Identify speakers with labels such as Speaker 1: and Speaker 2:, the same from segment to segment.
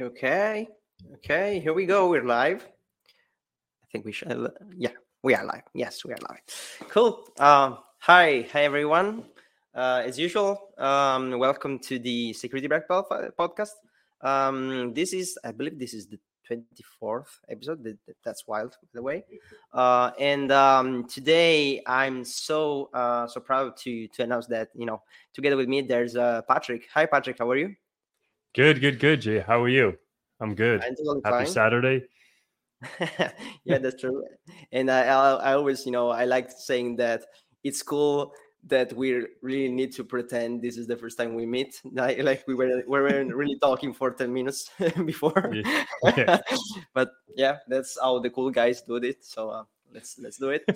Speaker 1: Okay. Okay. Here we go. We're live. I think we should. Yeah, we are live. Yes, we are live. Cool. Um, hi. Hi, everyone. Uh, as usual, um, welcome to the Security Break podcast. Um, this is, I believe, this is the 24th episode. That's wild, by the way. Uh, and um, today I'm so uh, so proud to to announce that you know together with me there's uh, Patrick. Hi, Patrick. How are you?
Speaker 2: Good, good, good. Jay, how are you? I'm good. Happy. Saturday.
Speaker 1: yeah, that's true. And I, I, I always, you know, I like saying that it's cool that we really need to pretend this is the first time we meet. Like we were we weren't really talking for 10 minutes before. Yeah. but yeah, that's how the cool guys do it. So uh, let's let's do it.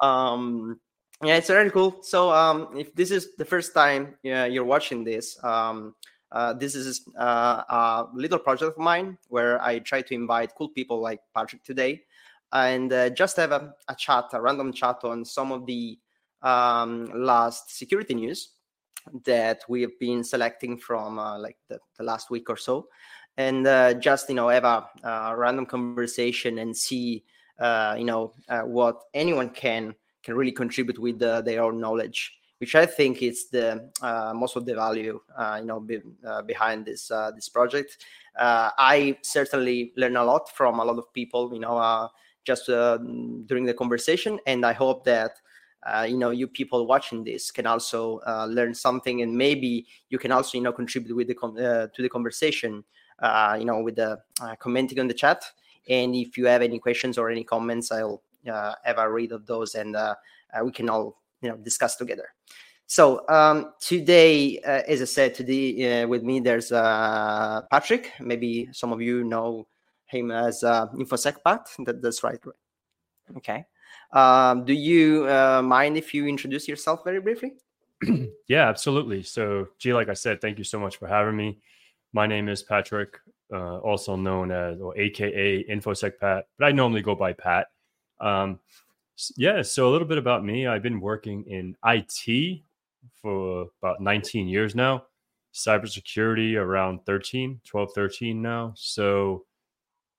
Speaker 1: um yeah, it's very cool. So um if this is the first time yeah, you're watching this, um uh, this is uh, a little project of mine where I try to invite cool people like Patrick today. And uh, just have a, a, chat, a random chat on some of the um, last security news that we have been selecting from uh, like the, the, last week or so, and uh, just you know have a, a, random conversation and see uh, you know what anyone can can really contribute with their own knowledge, which I think is the uh, most of the value you know be, behind this this project. I certainly learn a lot from a lot of people, you know, just during the conversation, and I hope that uh, you know you people watching this can also uh, learn something and maybe you can also you know contribute with the uh, to the conversation uh, you know with the uh, commenting on the chat and if you have any questions or any comments i'll uh, have a read of those and we can all you know discuss together so um, today as i said today with me there's patrick maybe some of you know him as infosec pat that, that's right okay um, do you uh, mind if you introduce yourself very briefly?
Speaker 2: yeah, absolutely. So, G, like I said, thank you so much for having me. My name is Patrick, uh, also known as or AKA InfoSec Pat, but I normally go by Pat. Um, yeah, so a little bit about me. I've been working in IT for about 19 years now, cybersecurity around 13, 12, 13 now. So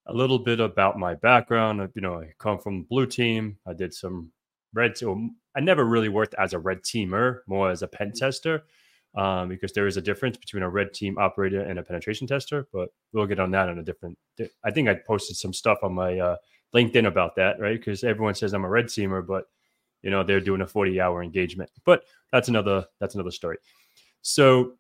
Speaker 2: a little bit about my background. You know, I come from blue team. I did some red team. I never really worked as a red teamer, more as a pen mm-hmm. tester, um, because there is a difference between a red team operator and a penetration tester. But we'll get on that on a different. I think I posted some stuff on my uh, LinkedIn about that, right? Because everyone says I'm a red teamer, but you know they're doing a 40 hour engagement. But that's another that's another story. So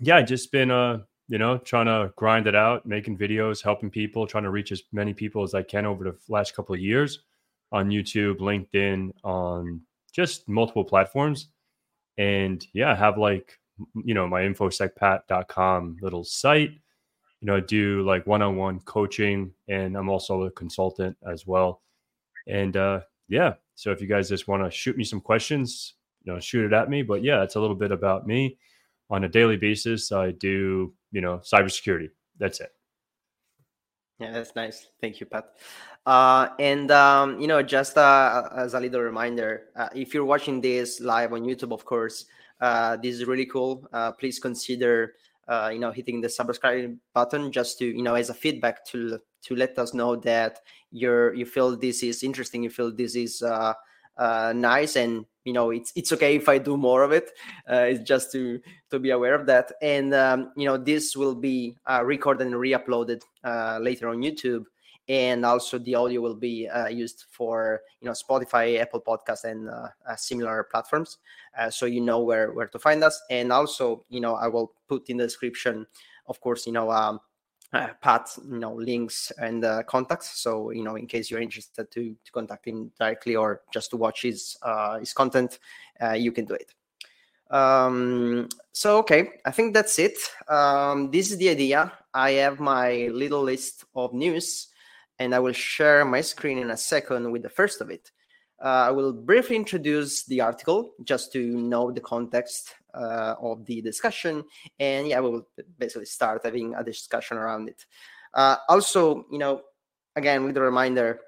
Speaker 2: yeah, just been uh you know, trying to grind it out, making videos, helping people, trying to reach as many people as I can over the last couple of years on YouTube, LinkedIn, on just multiple platforms. And yeah, I have like, you know, my infosecpat.com little site. You know, I do like one on one coaching and I'm also a consultant as well. And uh, yeah, so if you guys just want to shoot me some questions, you know, shoot it at me. But yeah, it's a little bit about me on a daily basis. I do you know cybersecurity. That's it.
Speaker 1: Yeah, that's nice. Thank you, Pat. Uh, and um, you know, just uh, as a little reminder, uh, if you're watching this live on YouTube, of course, uh, this is really cool. Uh, please consider, uh, you know, hitting the subscribe button just to, you know, as a feedback to to let us know that you're you feel this is interesting, you feel this is nice, and you know it's it's okay if i do more of it uh, it's just to to be aware of that. And um, you know this will be uh, recorded and re-uploaded uh, later on youtube and also the audio will be uh, used for you know spotify apple podcast and uh, uh, similar platforms so you know where where to find us and also you know i will put in the description of course you know um, uh, Pat, you know, links and uh, contacts. So you know, in case you're interested to to contact him directly or just to watch his uh, his content, uh, you can do it. Um, so okay, I think that's it. Um, this is the idea. I have my little list of news, and I will share my screen in a second with the first of it. Uh, I will briefly introduce the article just to know the context uh, of the discussion. And yeah, we will basically start having a discussion around it. Uh, also, you know, again, with a reminder,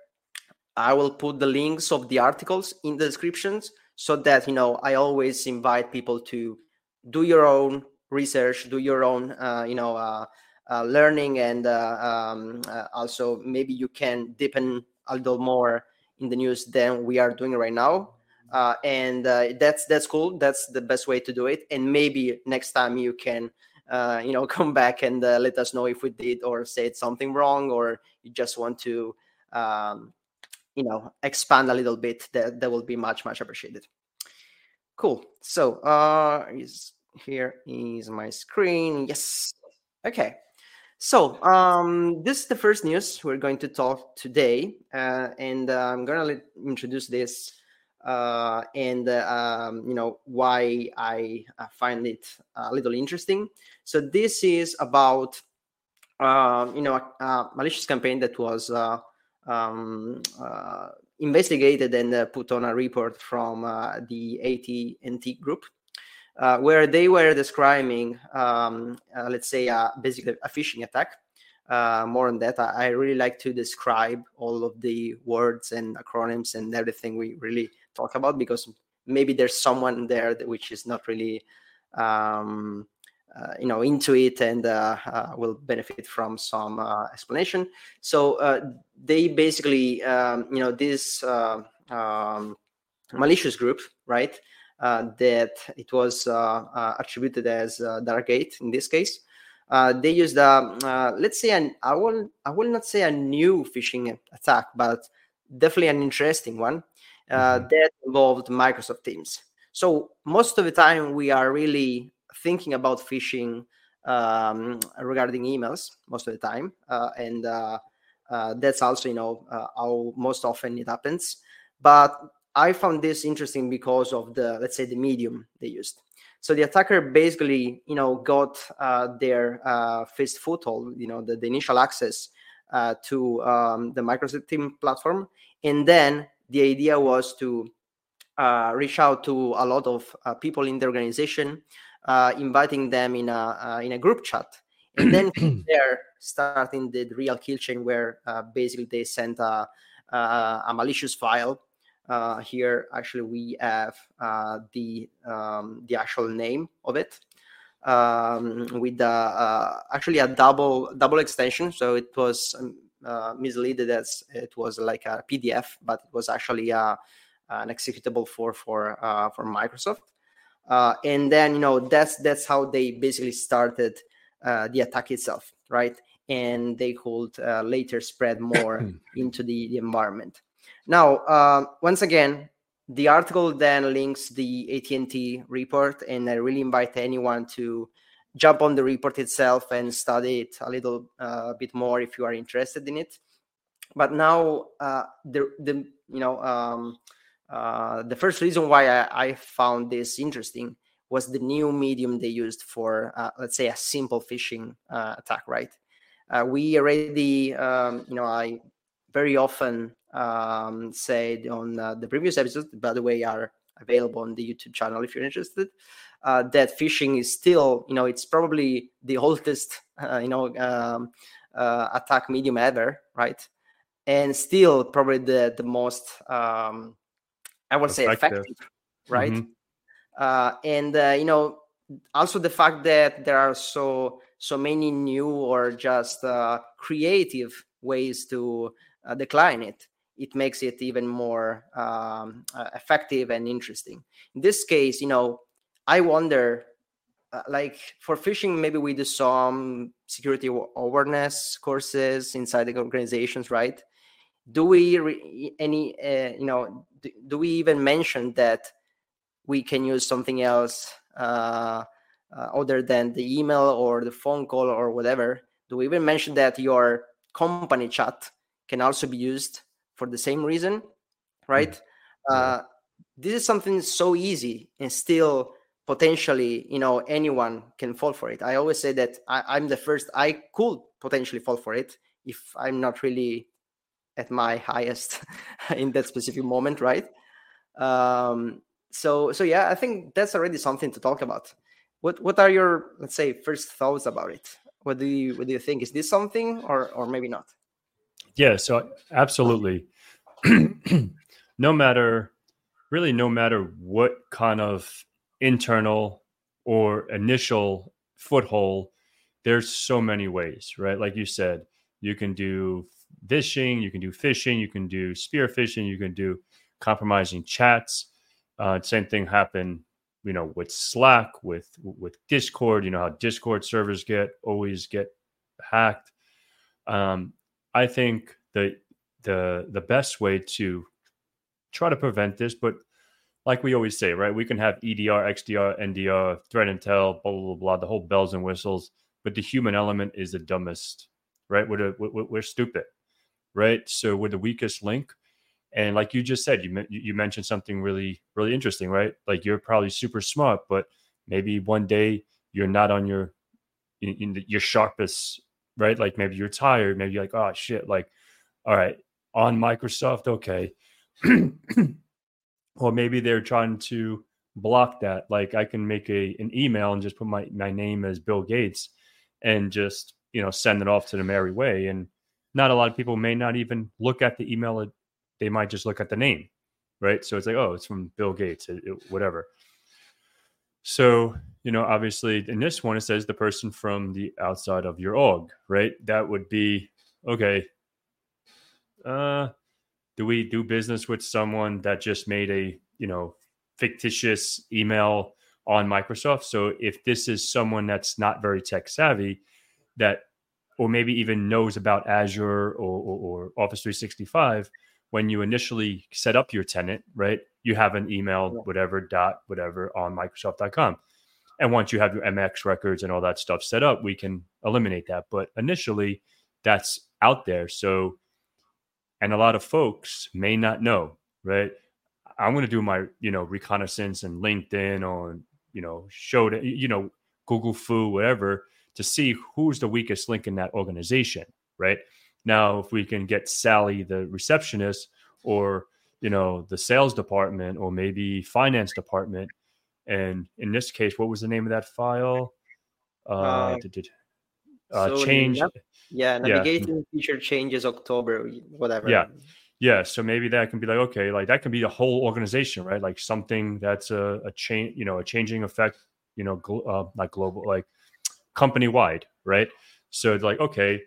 Speaker 1: I will put the links of the articles in the descriptions so that, you know, I always invite people to do your own research, do your own, uh, you know, uh, learning and uh, um, uh, also maybe you can deepen a little more in the news than we are doing right now. Uh, and uh, that's that's cool. That's the best way to do it. And maybe next time you can uh, you know come back and let us know if we did or said something wrong or you just want to um, you know expand a little bit that that will be much much appreciated. Cool. So uh is here is my screen. Yes. Okay so um this is the first news we're going to talk today uh, and uh, i'm gonna introduce this uh, and um, you know why I uh, find it a little interesting. So this is about uh, you know a, a, malicious campaign that was uh, um, uh, investigated and put on a report from the AT&T group. Where they were describing, um, let's say, basically a phishing attack, uh, more on that. I, I, really like to describe all of the words and acronyms and everything we really talk about because maybe there's someone there that, which is not really um, uh, you know into it and uh, uh, will benefit from some uh, explanation so uh, they basically um, you know this uh, um, malicious group right that it was attributed as darkgate in this case they used let's say an i will i will not say a new phishing attack but definitely an interesting one uh, mm-hmm. that involved Microsoft Teams. So most of the time, we are really thinking about phishing um, regarding emails most of the time, uh, and uh, uh that's also you know uh, how most often it happens. But I found this interesting because of the let's say the medium they used. So the attacker basically you know got uh, their first foothold, you know the, the initial access to um, the Microsoft Team platform, and then the idea was to uh, reach out to a lot of uh, people in the organization, uh, inviting them in a uh, in a group chat, and then there starting the, real kill chain where uh, basically they sent a, a, a malicious file. Uh, here, actually, we have the um, the actual name of it. Um, with actually a double double extension, so it was um, uh, misleaded as it was like a PDF, but it was actually a, uh, an executable for for uh, for Microsoft. Uh, and then you know that's that's how they basically started uh, the attack itself, right? And they could uh, later spread more into the, the environment. Now, once again, the article then links the AT&T report, and I really invite anyone to jump on the report itself and study it a little uh, bit more if you are interested in it. But now uh, the the you know um, uh, the first reason why I, I, found this interesting was the new medium they used for uh, let's say a simple phishing uh, attack. Right? Uh, we already um, you know I very often um, said on the previous episodes. By the way, are available on the YouTube channel if you're interested uh, that phishing is still, you know, it's probably the oldest, uh, you know, um, uh, attack medium ever, right? And still probably the the most, um, I would say, effective, right? Mm-hmm. Uh, and uh, you know, also the fact that there are so so many new or just uh, creative ways to decline it it makes it even more um, uh, effective and interesting. In this case, you know, I wonder, uh, like for phishing, maybe we do some security awareness courses inside the organizations, right? Do we re- any uh, you know do, do, we even mention that we can use something else uh, uh, other than the email or the phone call or whatever? Do we even mention that your company chat can also be used for the same reason, right? Mm-hmm. Uh, this is something so easy and still potentially you know anyone can fall for it. I always say that I, am the first i could potentially fall for it if i'm not really at my highest in that specific moment right? Um so so yeah i think that's already something to talk about. What what are your let's say first thoughts about it? What do you what do you think? Is this something or or maybe not
Speaker 2: yeah so absolutely no matter really no matter what kind of internal or initial foothold there's so many ways, right? Like you said, you can do phishing, you can do fishing, you can do spear phishing, you can do compromising chats. Uh, same thing happened, you know, with Slack, with with Discord. You know how Discord servers get always get hacked. Um, I think the the the best way to try to prevent this, but like we always say, right? We can have EDR, XDR, NDR, threat intel, blah blah blah, blah the whole bells and whistles. But the human element is the dumbest, right? We're, the, we're, we're stupid, right? So we're the weakest link. And like you just said, you you mentioned something really really interesting, right? Like you're probably super smart, but maybe one day you're not on your in, in the, your sharpest, right? Like maybe you're tired, maybe you're like, oh shit, like, all right, on Microsoft, okay. or maybe they're trying to block that. Like I can make a an email and just put my my name as Bill Gates and just you know send it off to the merry way. And not a lot of people may not even look at the email; they might just look at the name, right? So it's like, oh, it's from Bill Gates, it, it, whatever. So you know, obviously, in this one, it says the person from the outside of your org, right? That would be okay. Uh, do we do business with someone that just made a you know fictitious email on Microsoft? So if this is someone that's not very tech savvy, that or maybe even knows about Azure or, or, or Office 365, when you initially set up your tenant, right? You have an email, whatever dot whatever on Microsoft.com. And once you have your MX records and all that stuff set up, we can eliminate that. But initially, that's out there. So and a lot of folks may not know, right? I'm going to do my, you know, reconnaissance and LinkedIn or, you know, show that, you know, Google Fu, whatever, to see who's the weakest link in that organization, right? Now, if we can get Sally, the receptionist, or, you know, the sales department, or maybe finance department, and in this case, what was the name of that file? Uh, uh,
Speaker 1: uh so change. Yeah, navigating yeah. feature changes October, whatever.
Speaker 2: Yeah. Yeah. So maybe that can be like, okay, like that can be a whole organization, right? Like something that's a, a change, you know, a changing effect, you know, gl- uh, like global, like company wide, right? So it's like, okay.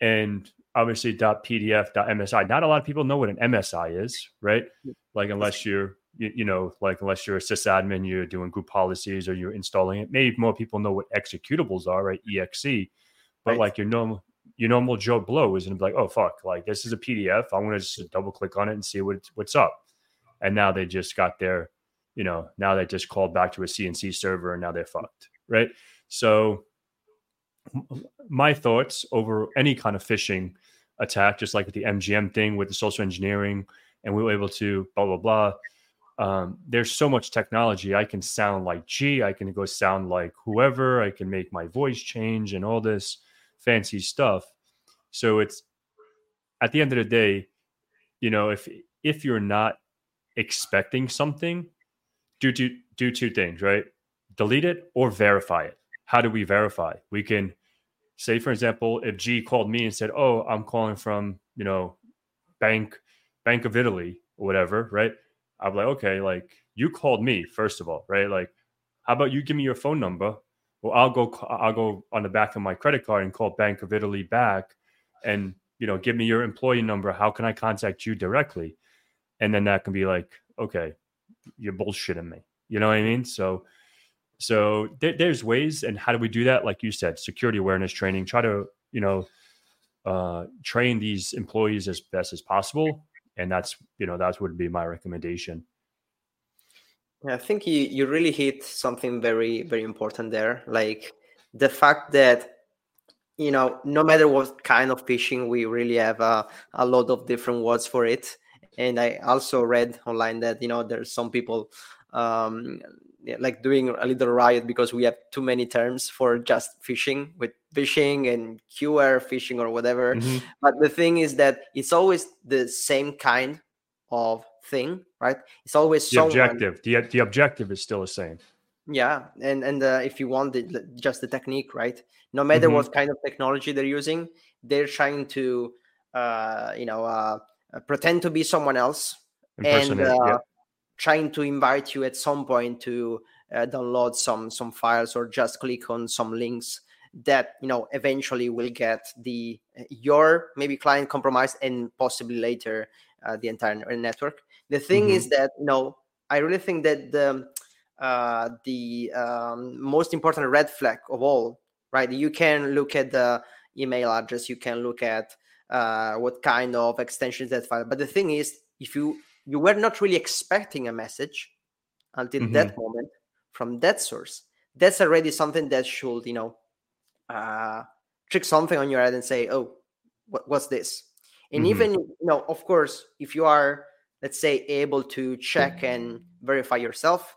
Speaker 2: And obviously .dot .pdf, .dot .msi. Not a lot of people know what an MSI is, right? Like unless you're, you, you know, like unless you're a sysadmin, you're doing group policies or you're installing it. Maybe more people know what executables are, right? EXE. But right. like your normal your normal Joe Blow is going to be like, oh fuck, like this is a PDF. I'm to just double click on it and see what what's up. And now they just got their, you know, now they just called back to a CNC server and now they're fucked, right? So my thoughts over any kind of phishing attack, just like with the MGM thing with the social engineering, and we were able to blah blah blah. Um, there's so much technology. I can sound like G. I can go sound like whoever. I can make my voice change and all this fancy stuff. So it's at the end of the day, you know, if if you're not expecting something, do do do two things, right? Delete it or verify it. How do we verify? We can say, for example, if G called me and said, "Oh, I'm calling from you know, Bank Bank of Italy or whatever," right? I'm like, okay, like you called me first of all, right? Like, how about you give me your phone number? well i'll go i'll go on the back of my credit card and call bank of italy back and you know give me your employee number. How can i contact you directly? And then that can be like okay you're bullshitting me. You know what i mean? So so there's ways and how do we do that? Like you said security awareness training try to you know uh, train these employees as best as possible and that's you know that would be my recommendation
Speaker 1: I think you, you really hit something very, very important there. Like the fact that, you know, no matter what kind of phishing, we really have a, a lot of different words for it. And I also read online that, you know, there's some people um, like doing a little riot because we have too many terms for just phishing with phishing and QR phishing or whatever. Mm-hmm. But the thing is that it's always the same kind of thing, right? It's always
Speaker 2: the someone, objective. The the objective is still the same.
Speaker 1: Yeah, and and uh, if you want the, just the technique, right? No matter mm-hmm. what kind of technology they're using, they're trying to, uh, you know, uh, uh pretend to be someone else and uh, yeah. trying to invite you at some point to uh, download some some files or just click on some links that you know eventually will get the your maybe client compromised and possibly later uh, the entire network the thing mm-hmm. is that you know i really think that the uh, the um, most important red flag of all right you can look at the email address you can look at uh, what kind of extensions that file but the thing is if you you were not really expecting a message until mm-hmm. that moment from that source that's already something that should you know uh, trick something on your head and say, "Oh, what, what's this?" And mm-hmm. even you know, of course, if you are, let's say, able to check and verify yourself,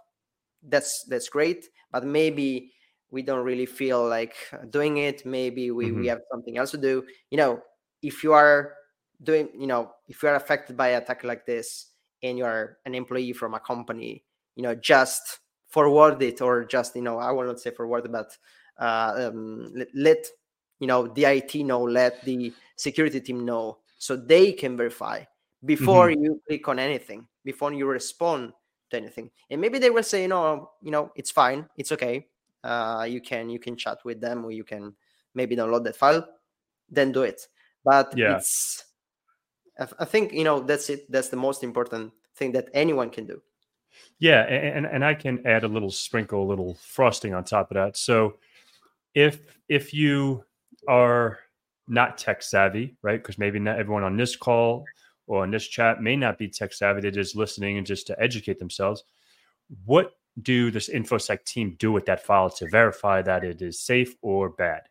Speaker 1: that's that's great. But maybe we don't really feel like doing it. Maybe we, mm-hmm. we have something else to do. You know, if you are doing, you know, if you are affected by an attack like this and you are an employee from a company, you know, just forward it or just, you know, I will not say forward, but um, let, you know the IT know, let the security team know, so they can verify before mm-hmm. you click on anything, before you respond to anything. And maybe they will say, no, you know, it's fine, it's okay. Uh, you can you can chat with them, or you can maybe download that file, then do it. But yeah. it's I think you know that's it. That's the most important thing that anyone can do.
Speaker 2: Yeah, and and I can add a little sprinkle, a little frosting on top of that. So if if you are not tech savvy, right? Because maybe not everyone on this call or on this chat may not be tech savvy. They're just listening and just to educate themselves. What do this infosec team do with that file to verify that it is safe or bad?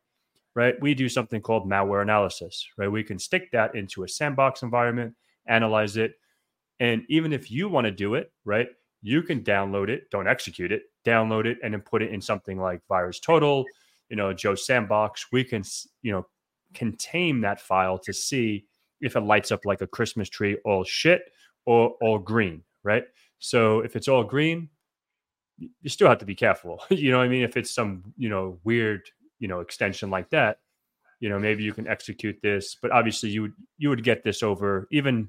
Speaker 2: Right? We do something called malware analysis, right? We can stick that into a sandbox environment, analyze it, and even if you want to do it, right? You can download it, don't execute it, download it, and then put it in something like VirusTotal you know, Joe Sandbox, we can, you know, contain that file to see if it lights up like a Christmas tree, all shit or all green, right? So if it's all green, you still have to be careful. you know what I mean? If it's some, you know, weird, you know, extension like that, you know, maybe you can execute this, but obviously you would you would get this over even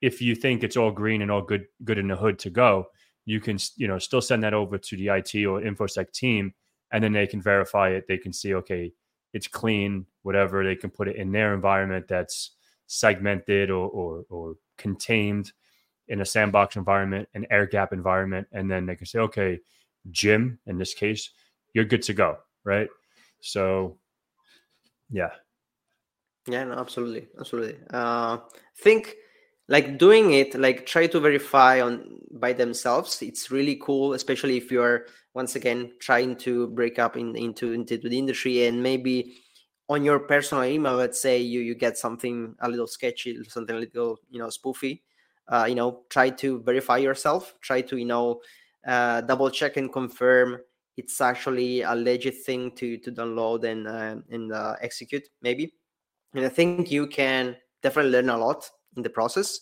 Speaker 2: if you think it's all green and all good good in the hood to go, you can, you know, still send that over to the IT or infosec team and then they can verify it. They can see, okay, it's clean, whatever. They can put it in their environment that's segmented or, or, or contained in a sandbox environment, an air gap environment. And then they can say, okay, Jim, in this case, you're good to go. Right. So, yeah.
Speaker 1: Yeah, no, absolutely. Absolutely. Uh, think like doing it like try to verify on by themselves it's really cool especially if you're once again trying to break up in, into into the industry and maybe on your personal email let's say you you get something a little sketchy something a little you know spoofy uh, you know try to verify yourself try to you know uh, double check and confirm it's actually a legit thing to to download and uh, and uh, execute maybe. And i think you can definitely learn a lot in the process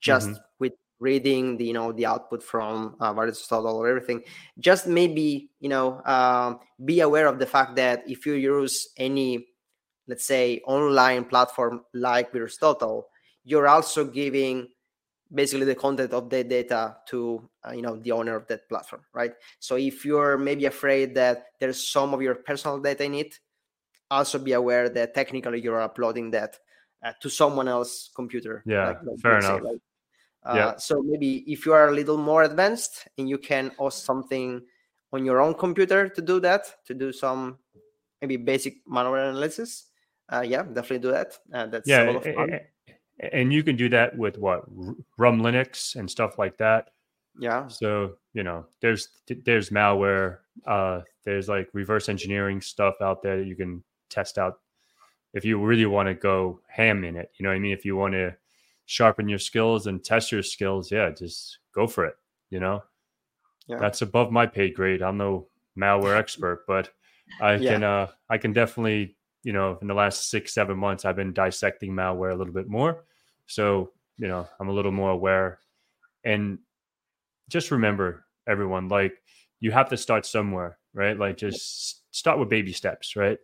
Speaker 1: just mm-hmm. with reading the you know the output from uh, VirusTotal or everything just maybe you know um, be aware of the fact that if you use any let's say online platform like VirusTotal you're also giving basically the content of the data to uh, you know the owner of that platform right so if you're maybe afraid that there's some of your personal data in it also be aware that technically you're uploading that uh, to someone else's computer.
Speaker 2: Yeah, like, like fair enough. Say,
Speaker 1: uh, yeah. So maybe if you are a little more advanced and you can host something on your own computer to do that, to do some maybe basic malware analysis, uh, yeah, definitely do that. Uh, that's
Speaker 2: yeah, and, and you can do that with what REMnux and stuff like that.
Speaker 1: Yeah.
Speaker 2: So you know, there's there's malware. Uh, there's like reverse engineering stuff out there that you can test out if you really want to go ham in it. You know what I mean? If you want to sharpen your skills and test your skills, yeah, just go for it. You know, yeah. that's above my pay grade. I'm no malware expert, but I yeah. can uh I can definitely, you know, in the last six, seven months, I've been dissecting malware a little bit more. So, you know, I'm a little more aware. And just remember, everyone, like you have to start somewhere, right? Like just start with baby steps, right?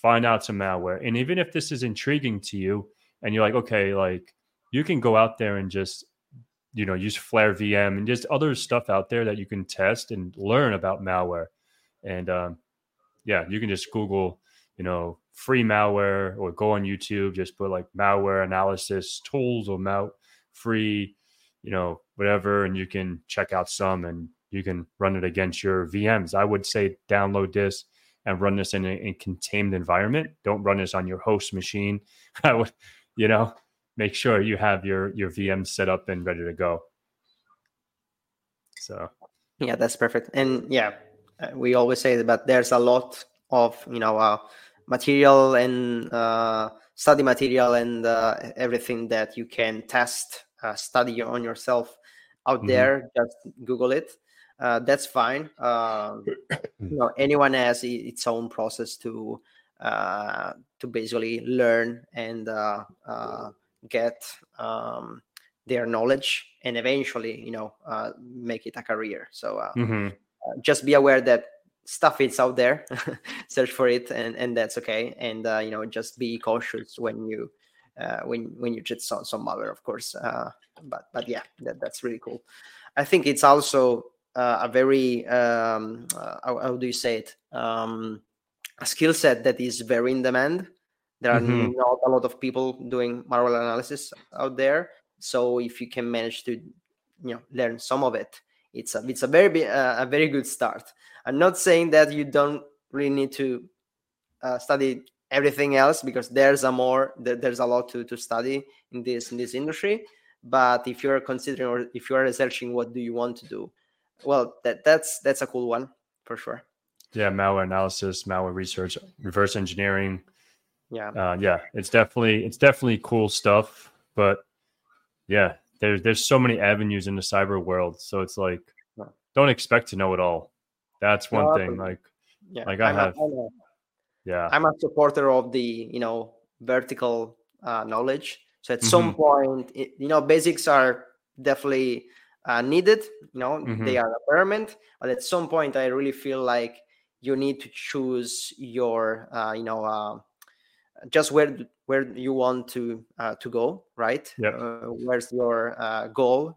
Speaker 2: Find out some malware. And even if this is intriguing to you and you're like, okay, like you can go out there and just, you know, use Flare VM and just other stuff out there that you can test and learn about malware. And um, yeah, you can just Google, you know, free malware or go on YouTube, just put like malware analysis tools or mal free, you know, whatever, and you can check out some and you can run it against your VMs. I would say download this and run this in a, contained environment. Don't run this on your host machine. I would, you know, make sure you have your your VM set up and ready to go. So,
Speaker 1: yeah, that's perfect. And yeah, uh, we always say that, there's a lot of you know uh, material and uh, study material and uh, everything that you can test, uh, study on yourself out mm-hmm. there. Just Google it. Uh, that's fine. Um, you know, anyone has its own process to to basically learn and get um, their knowledge and eventually you know uh, make it a career so uh, mm-hmm. uh, just be aware that stuff is out there search for it and and that's okay and uh, you know just be cautious when you uh, when when you just saw some malware of course uh, but but yeah that, that's really cool i think it's also a very um, how, how, do you say it um, a skill set that is very in demand there are mm-hmm. not a lot of people doing malware analysis out there. So if you can manage to, you know, learn some of it, it's a it's a very uh, a very good start. I'm not saying that you don't really need to uh, study everything else because there's a more there's a lot to, to study in this in this industry. But if you're considering or if you're researching what do you want to do, well, that that's that's a cool one for sure.
Speaker 2: Yeah, malware analysis, malware research, reverse engineering,
Speaker 1: yeah. Uh,
Speaker 2: yeah it's definitely it's definitely cool stuff but yeah there's there's so many avenues in the cyber world so it's like don't expect to know it all. That's one no, thing like yeah like i I'm have a, yeah.
Speaker 1: I'm a supporter of the you know vertical uh, knowledge. So at mm-hmm. some point it, you know basics are definitely uh, needed you know mm-hmm. they are a requirement but at some point i really feel like you need to choose your uh, you know uh, just where where you want to uh, to go, right?
Speaker 2: Yeah. Uh,
Speaker 1: where's your uh, goal,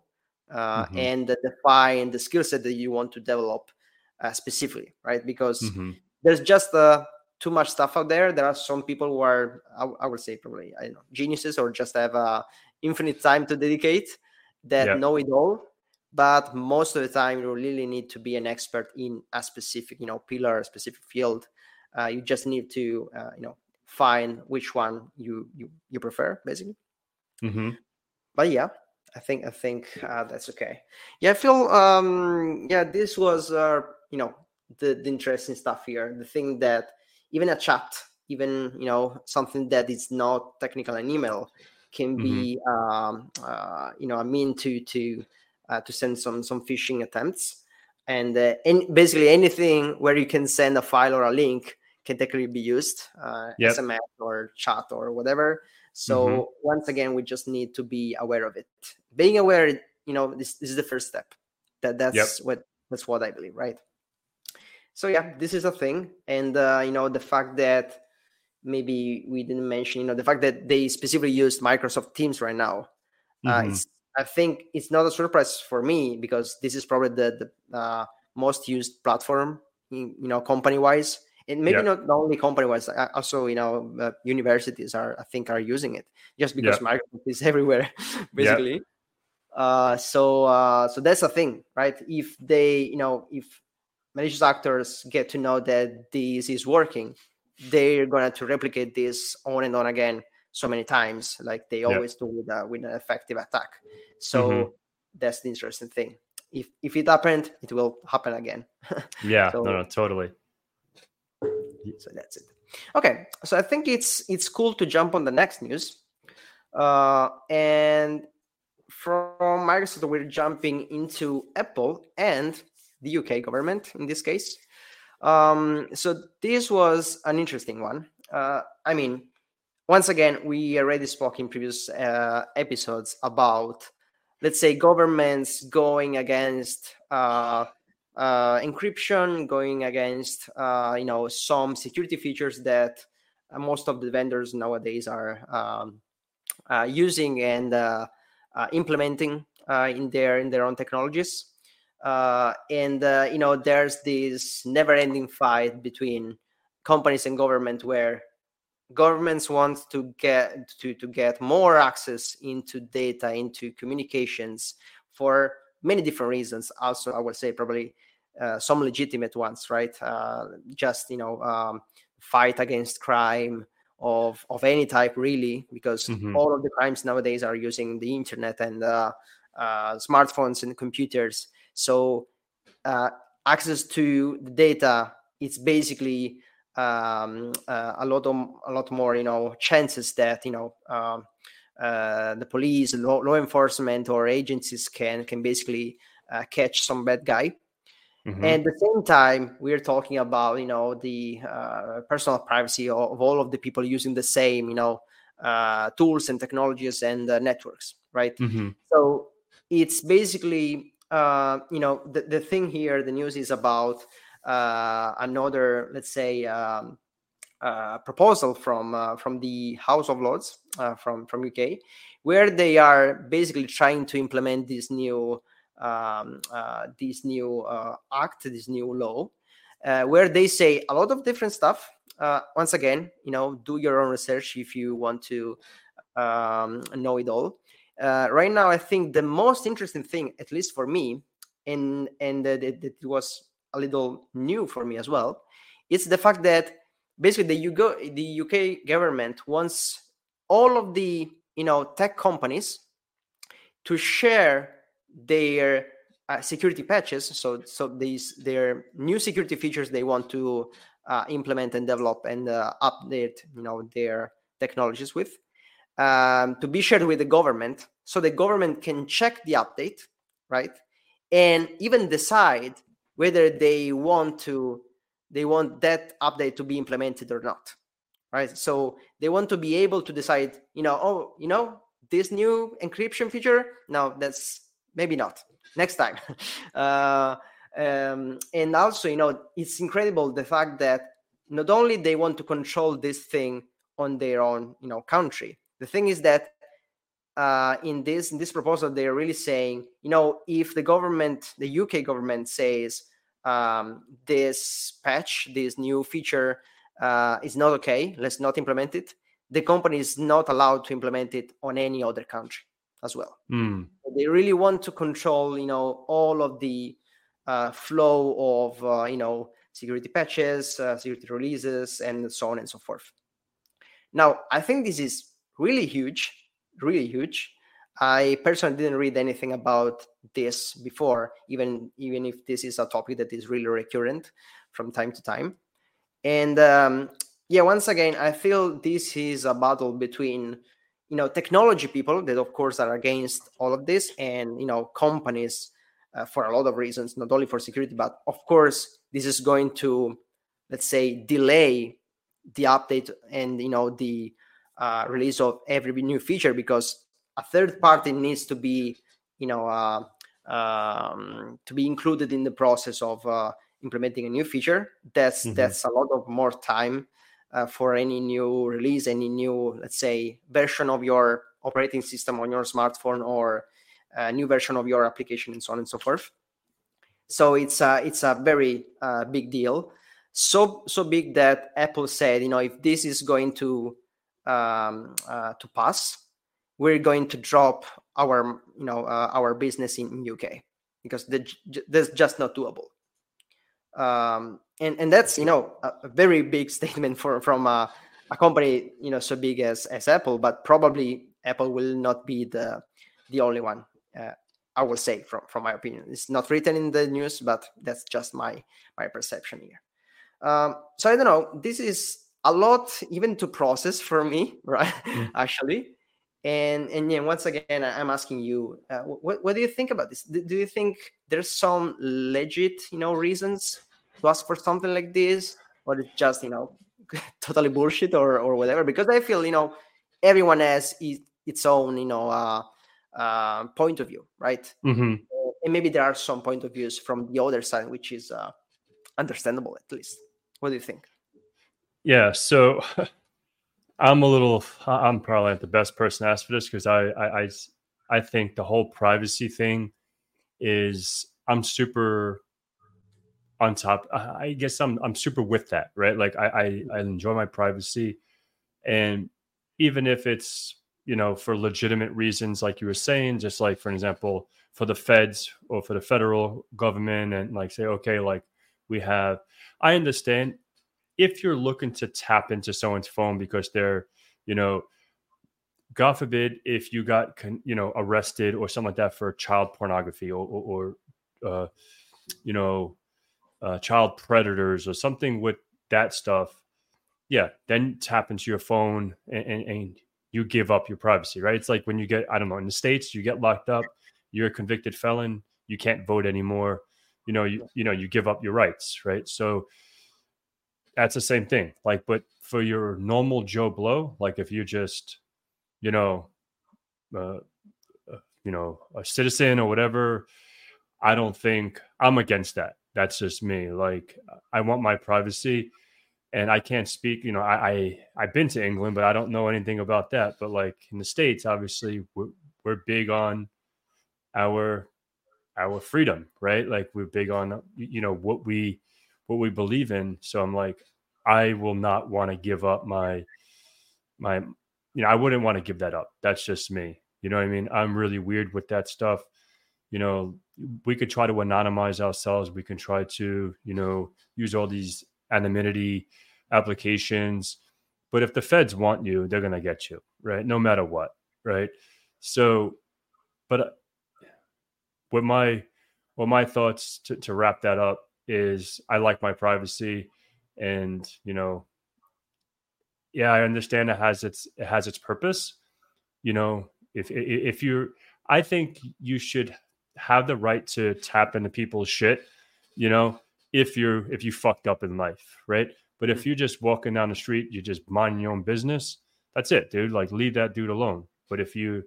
Speaker 1: uh, mm-hmm. and define the skill set that you want to develop uh, specifically, right? Because mm-hmm. there's just uh, too much stuff out there. There are some people who are, I, I would say, probably I don't know, geniuses or just have infinite time to dedicate that yeah. know it all. But most of the time, you really need to be an expert in a specific, you know, pillar, a specific field. you just need to, you know, find which one you you, you prefer basically
Speaker 2: mm-hmm.
Speaker 1: but yeah i think i think uh, that's okay yeah i feel um yeah this was uh you know the, the interesting stuff here the thing that even a chat even you know something that is not technical an email can mm-hmm. be um uh, you know a mean to to uh, to send some some phishing attempts and uh, in, basically anything where you can send a file or a link can technically be used, uh, yep. SMS or chat or whatever. So mm-hmm. once again, we just need to be aware of it. Being aware, you know, this, this is the first step. That that's yep. what that's what I believe, right? So yeah, this is a thing, and uh, you know, the fact that maybe we didn't mention, you know, the fact that they specifically used Microsoft Teams right now. Uh, mm-hmm. Uh, it's, I think it's not a surprise for me because this is probably the, the uh, most used platform, you know, company wise and maybe yeah. not, only company wise also you know uh, universities are i think are using it just because yeah. microsoft is everywhere basically yeah. uh, so uh, so that's the thing right if they you know if malicious actors get to know that this is working they're going to replicate this on and on again so many times like they always do with, uh, with an effective attack so mm-hmm. that's the interesting thing if if it happened it will happen again
Speaker 2: yeah so, no no totally
Speaker 1: so that's it. Okay, so I think it's it's cool to jump on the next news. Uh, and from Microsoft, we're jumping into Apple and the UK government in this case. Um, so this was an interesting one. Uh, I mean, once again, we already spoke in previous uh, episodes about, let's say, governments going against uh, uh, encryption, going against uh, you know some security features that most of the vendors nowadays are um, uh, using and uh, implementing in their in their own technologies. and you know, there's this never-ending fight between companies and government where governments want to get to, to get more access into data into communications for many different reasons. Also i would say probably uh, some legitimate ones right? Uh, just you know um, fight against crime of of any type really because mm-hmm. all of the crimes nowadays are using the internet and uh, uh smartphones and computers. So uh, access to the data it's basically um, uh, a lot of a lot more you know chances that you know um, uh, the police law, law, enforcement or agencies can can basically uh, catch some bad guy mm-hmm. and at the same time we're talking about you know the uh, personal privacy of, of, all of the people using the same you know uh, tools and technologies and uh, networks right mm-hmm. so it's basically you know the, the thing here the news is about uh, another, let's say, um, uh, proposal from uh, from the House of Lords from from UK, where they are basically trying to implement this new um, this new act, this new law, where they say a lot of different stuff. once again, you know, do your own research if you want to um, know it all. Uh, right now, I think the most interesting thing, at least for me, and and that it, was a little new for me as well. It's the fact that basically the UK, the UK government wants all of the you know tech companies to share their uh, security patches. So so these their new security features they want to uh, implement and develop and uh, update you know their technologies with um, to be shared with the government, so the government can check the update, right, and even decide whether they want to they want that update to be implemented or not right? So they want to be able to decide you know oh you know this new encryption feature no that's maybe not. Next time. Uh, um, and also you know it's incredible the fact that not only they want to control this thing on their own you know country. The thing is that uh, in this in this proposal they're really saying you know if the government the uk government says um, this patch this new feature uh, is not okay let's not implement it the company is not allowed to implement it on any other country as well mm. they really want to control you know all of the uh, flow of uh, you know security patches uh, security releases and so on and so forth now i think this is really huge really huge. I personally didn't read anything about this before, even even if this is a topic that is really recurrent from time to time. And um, yeah, once again, I feel this is a battle between you know technology people that of course are against all of this, and you know companies uh, for a lot of reasons, not only for security, but of course this is going to let's say delay the update and you know the uh, release of every new feature because a third party needs to be you know uh, um, to be included in the process of uh, implementing a new feature. That's mm-hmm. that's a lot of more time uh, for any new release any new let's say version of your operating system on your smartphone or a new version of your application and so on and so forth. So it's a it's a very uh, big deal. So so big that apple said you know if this is going to um, uh, to pass, we're going to drop our you know uh, our business in, UK because that's just not doable. Um, and and that's you know a, a very big statement for from a, a, company you know so big as as Apple, but probably Apple will not be the the only one. Uh, I will say from from my opinion. It's not written in the news, but that's just my my perception here. Um, so I don't know. This is a lot even to process for me right mm. actually. And and yeah once again i'm asking you uh, what, what do you think about this? Do, you think there's some legit you know reasons to ask for something like this? Or it's just you know totally bullshit or or whatever? Because i feel you know everyone has its own you know uh, uh, point of view right? Mm-hmm. and maybe there are some point of views from the other side which is uh, understandable at least. What do you think
Speaker 2: yeah, so I'm a little. I'm probably not the best person to ask for this because I, I, I, I think the whole privacy thing is. I'm super on top. I guess I'm I'm super with that, right? Like I, I I enjoy my privacy, and even if it's you know for legitimate reasons, like you were saying, just like for example, for the feds or for the federal government, and like say, okay, like we have. I understand if you're looking to tap into someone's phone because they're, you know, God forbid if you got you know arrested or something like that for child pornography or, or, or uh, you know uh, child predators or something with that stuff, yeah, then tap into your phone and, and, and, you give up your privacy, right? It's like when you get, I don't know, in the States, you get locked up, you're a convicted felon, you can't vote anymore. You know, you, you know, you give up your rights, right? So that's the same thing. Like, but for your normal Joe Blow, like if you just, you know, uh, uh you know, a citizen or whatever, I don't think I'm against that that's just me. Like I want my privacy and I can't speak, you know, I, I I've been to England, but I don't know anything about that. But like in the States, obviously we're, we're big on our our freedom, right? Like we're big on you know what we what we believe in. So I'm like, I will not want to give up my my you know, I wouldn't want to give that up. That's just me. You know what I mean? I'm really weird with that stuff. You know, we could try to anonymize ourselves. We can try to, you know, use all these anonymity applications. But if the feds want you, they're going to get you, right? No matter what, right? So, but uh, what my what my thoughts to, to wrap that up is I like my privacy and you know yeah i understand it has its it has its purpose you know if if you're i think you should have the right to tap into people's shit, you know, if you're if you fucked up in life, right? But if mm. you're just walking down the street, you're just minding your own business, that's it, dude. Like leave that dude alone. But if you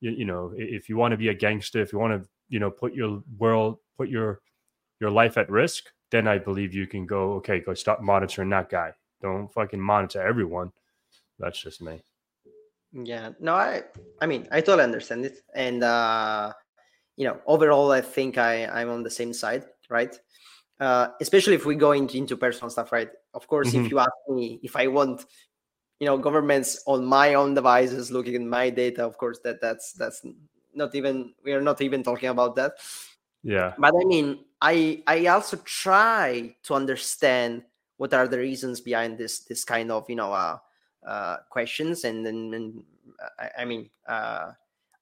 Speaker 2: you, you know, if you want to be a gangster, if you want to, you know, put your world, put your your life at risk, then I believe you can go, okay, go stop monitoring that guy. Don't fucking monitor everyone. That's just me.
Speaker 1: Yeah. No, I I mean, I totally understand it. And uh you know, overall, I think I I'm on the same side, right? Uh, especially if we go into, into personal stuff, right? Of course, mm-hmm. if you ask me if I want, you know, governments on my own devices looking at my data, of course, that that's that's not even we are not even talking about that.
Speaker 2: Yeah.
Speaker 1: But I mean, I I also try to understand what are the reasons behind this this kind of you know uh, uh questions and then I, I mean uh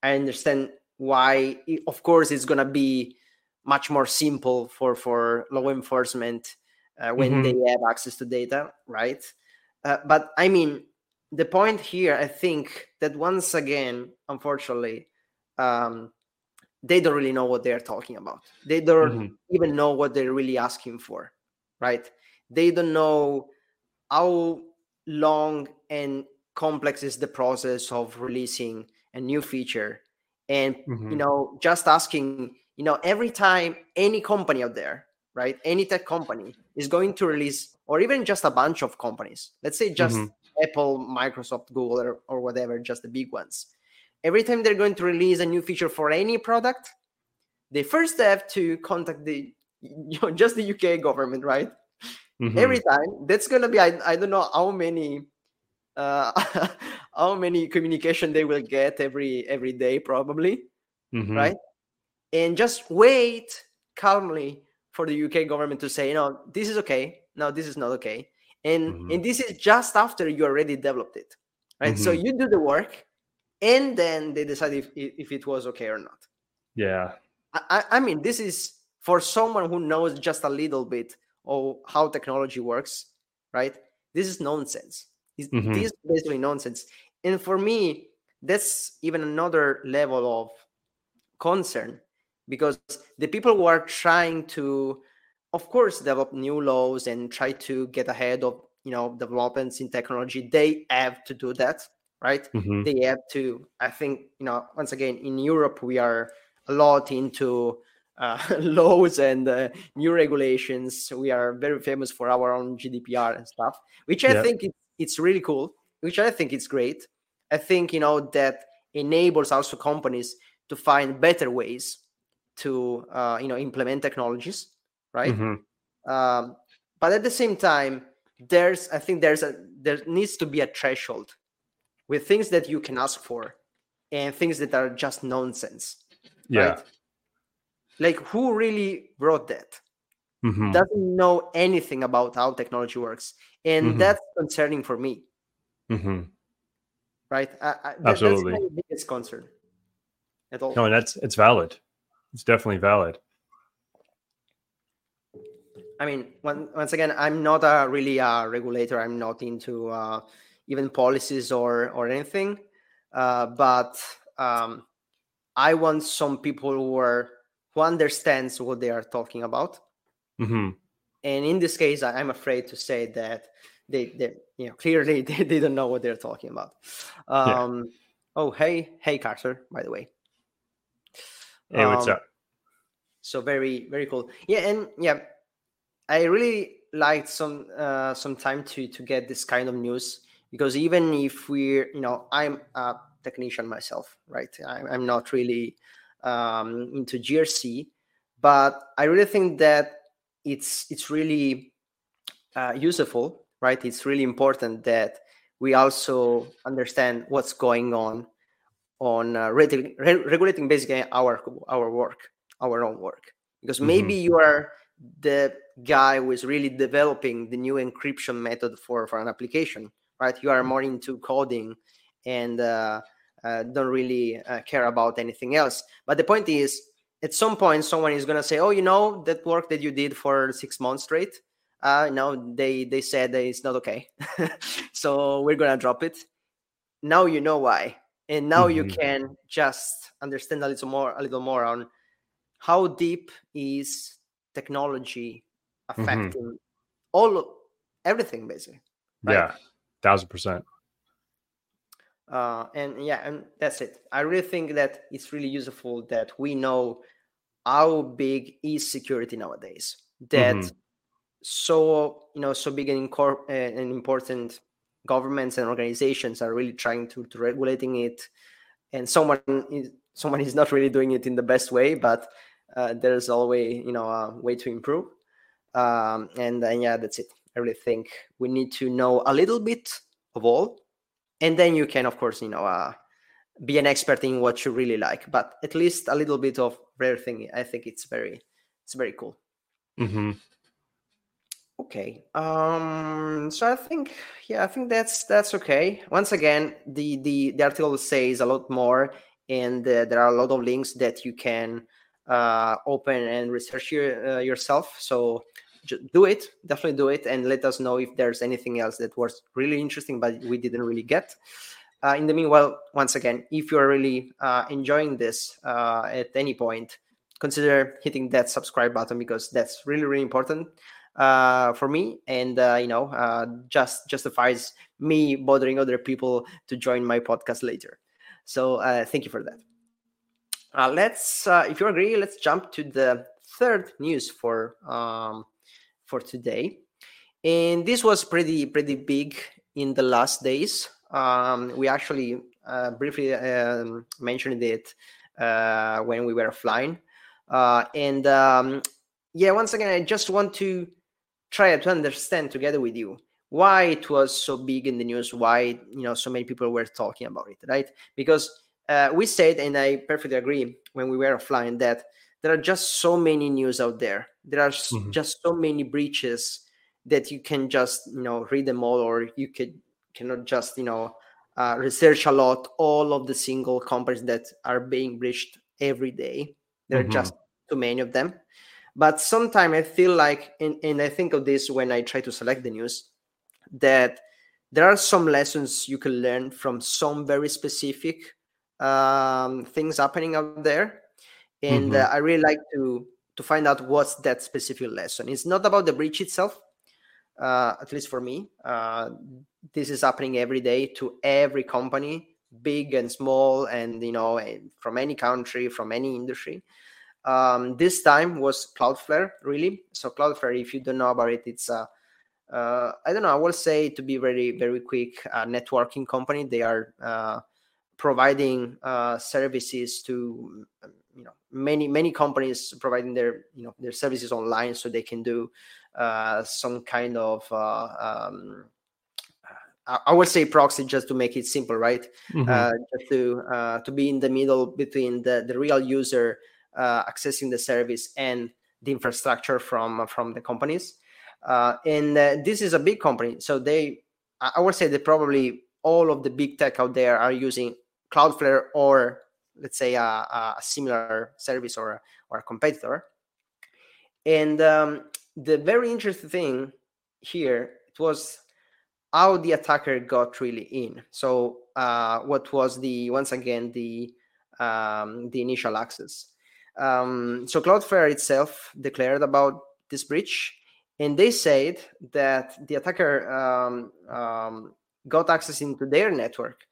Speaker 1: I understand why of course it's going to be much more simple for for law enforcement uh, when mm-hmm. they have access to data right uh, but i mean the point here i think that once again unfortunately um, they don't really know what they're talking about they don't mm-hmm. even know what they're really asking for right they don't know how long and complex is the process of releasing a new feature and mm-hmm. you know just asking you know every time any company out there right any tech company is going to release or even just a bunch of companies let's say just mm-hmm. apple microsoft google or, or whatever just the big ones every time they're going to release a new feature for any product they first have to contact the you know just the uk government right mm-hmm. every time that's going to be I, I don't know how many uh, how many communication they will get every every day probably mm-hmm. right and just wait calmly for the uk government to say know this is okay no this is not okay and mm-hmm. and this is just after you already developed it right mm-hmm. so you do the work and then they decide if, if it was okay or not.
Speaker 2: Yeah.
Speaker 1: I, I mean this is for someone who knows just a little bit of how technology works right? This is nonsense. Mm-hmm. This is basically nonsense. And for me, that's even another level of concern because the people who are trying to, of course, develop new laws and try to get ahead of you know developments in technology, they have to do that, right? Mm-hmm. They have to. I think you know once again in Europe we are a lot into uh, laws and uh, new regulations. We are very famous for our own GDPR and stuff, which I yeah. think is it's really cool, which I think is great. I think you know that enables also companies to find better ways to uh, you know implement technologies, right? Mm-hmm. Um, but at the same time, there's I think there's a there needs to be a threshold with things that you can ask for and things that are just nonsense.
Speaker 2: Yeah.
Speaker 1: Right? Like who really wrote that?
Speaker 2: Mhm.
Speaker 1: Doesn't know anything about how technology works, and
Speaker 2: Mhm.
Speaker 1: that's concerning for me.
Speaker 2: Mhm.
Speaker 1: Right? I, I, that-
Speaker 2: Absolutely.
Speaker 1: That's my biggest concern. At all.
Speaker 2: No, and that's it's valid. It's definitely valid.
Speaker 1: I mean, one, once again, I'm not a really a regulator. I'm not into uh, even policies or or anything. Uh, but um, I want some people who are who understands what they are talking about.
Speaker 2: hmm
Speaker 1: And in this case, I, I'm afraid to say that they, they you know, clearly they, they don't know what they're talking about.
Speaker 2: Yeah.
Speaker 1: Um, Oh, hey, hey, Carter. By the way.
Speaker 2: Hey, what's
Speaker 1: Um,
Speaker 2: up?
Speaker 1: so very very cool yeah and yeah i really liked some uh some time to to get this kind of news because even if we're you know i'm a technician myself right? I'm not really um into grc but i really think that it's it's really uh, useful right? It's really important that we also understand what's going on on uh, regu- re- regulating basically our our work our own work. Because maybe you are the guy who is really developing the new encryption method for for an application right? You are more into coding and uh, uh, don't really uh, care about anything else. But the point is at some point someone is going to say oh you know that work that you did for six months straight uh no they they said it's not okay. So we're going to drop it. Now you know why. And now you
Speaker 2: Mhm.
Speaker 1: can just understand a little more a little more on how deep is technology
Speaker 2: Mm-hmm.
Speaker 1: affecting all everything basically right?
Speaker 2: Yeah, thousand percent.
Speaker 1: uh, and yeah and that's it. I really think that it's really useful that we know how big is security nowadays. That
Speaker 2: Mhm.
Speaker 1: so you know so big and, incor- uh, and important governments and organizations are really trying to, to regulating it. And someone is someone is not really doing it in the best way but uh, there's always you know a way to improve. Um, and, and yeah that's it i really think we need to know a little bit of all. And then you can of course you know uh, be an expert in what you really like but at least a little bit of everything i think it's very it's very cool.
Speaker 2: Hmm
Speaker 1: okay um so i think yeah i think that's that's okay. Once again the the, the article says a lot more and uh, there are a lot of links that you can uh, open and research your, uh, yourself. So ju- do it definitely do it and let us know if there's anything else that was really interesting but we didn't really get. Uh, in the meanwhile once again if you're really uh, enjoying this uh, at any point consider hitting that subscribe button because that's really really important uh, for me and uh, you know uh, just justifies me bothering other people to join my podcast later. So thank you for that. Let's if you agree let's jump to the third news for um, for today. And this was pretty pretty big in the last days. Um, we actually uh, briefly um, mentioned it uh, when we were flying. Uh, and um, yeah once again i just want to try to understand together with you why it was so big in the news why you know so many people were talking about it right? Because uh, we said and i perfectly agree when we were flying that there are just so many news out there there are
Speaker 2: Mhm.
Speaker 1: just so many breaches that you can just you know read them all or you could cannot just you know uh, research a lot all of the single companies that are being breached every day there are
Speaker 2: Mhm.
Speaker 1: just too many of them but sometimes i feel like and, and i think of this when i try to select the news that there are some lessons you can learn from some very specific um, things happening out there and uh, i really like to to find out what's that specific lesson. It's not about the breach itself uh, at least for me. Uh, this is happening every day to every company big and small and you know from any country from any industry. Um, this time was cloudflare really. So cloudflare if you don't know about it it's a uh, i don't know i will say to be very very quick uh, networking company. They are uh, providing uh, services to you know many many companies providing their you know their services online so they can do uh, some kind of uh, um, I would say proxy just to make it simple, right? Mm-hmm. Uh, just to uh, to be in the middle between the, the real user uh, accessing the service and the infrastructure from from the companies. Uh, and uh, this is a big company, so they I would say that probably all of the big tech out there are using Cloudflare or let's say a, a similar service or or a competitor. And um, the very interesting thing here it was how the attacker got really in. So uh, what was the once again the um, the initial access? Um, so Cloudflare itself declared about this breach, and they said that the attacker um, um got access into their network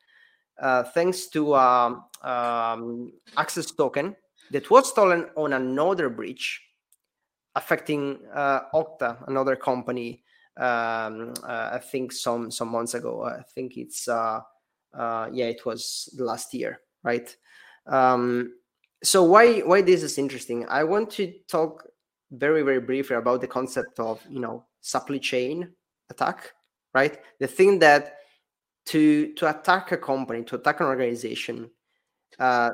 Speaker 1: uh, thanks to um, um, access token that was stolen on another breach affecting uh, Okta, another company um, uh, I think some some months ago. I think it's uh, uh, yeah, it was last year, right? Um, so why why this is interesting? I want to talk very very briefly about the concept of you know supply chain attack, right? The thing that to to attack a company, to attack an organization, uh,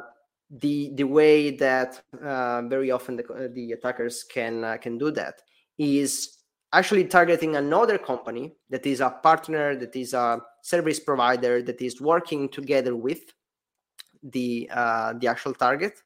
Speaker 1: the the way that uh, very often the, the attackers can uh, can do that is actually targeting another company that is a partner, that is a service provider, that is working together with the uh, the actual target,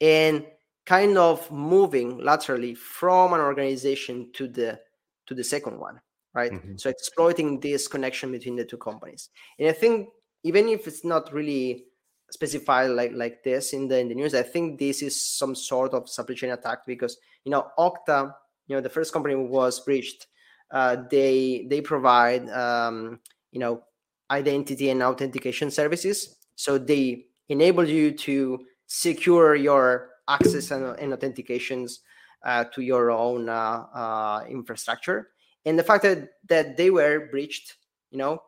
Speaker 1: and kind of moving laterally from an organization to the to the second one, right? Mm-hmm. So exploiting this connection between the two companies. And I think even if it's not really specified like like this in the in the news, I think this is some sort of supply chain attack because you know Okta you know the first company was breached uh, they they provide um, you know identity and authentication services so they enable you to secure your access and, and authentications uh, to your own uh, uh infrastructure and the fact that that they were breached you know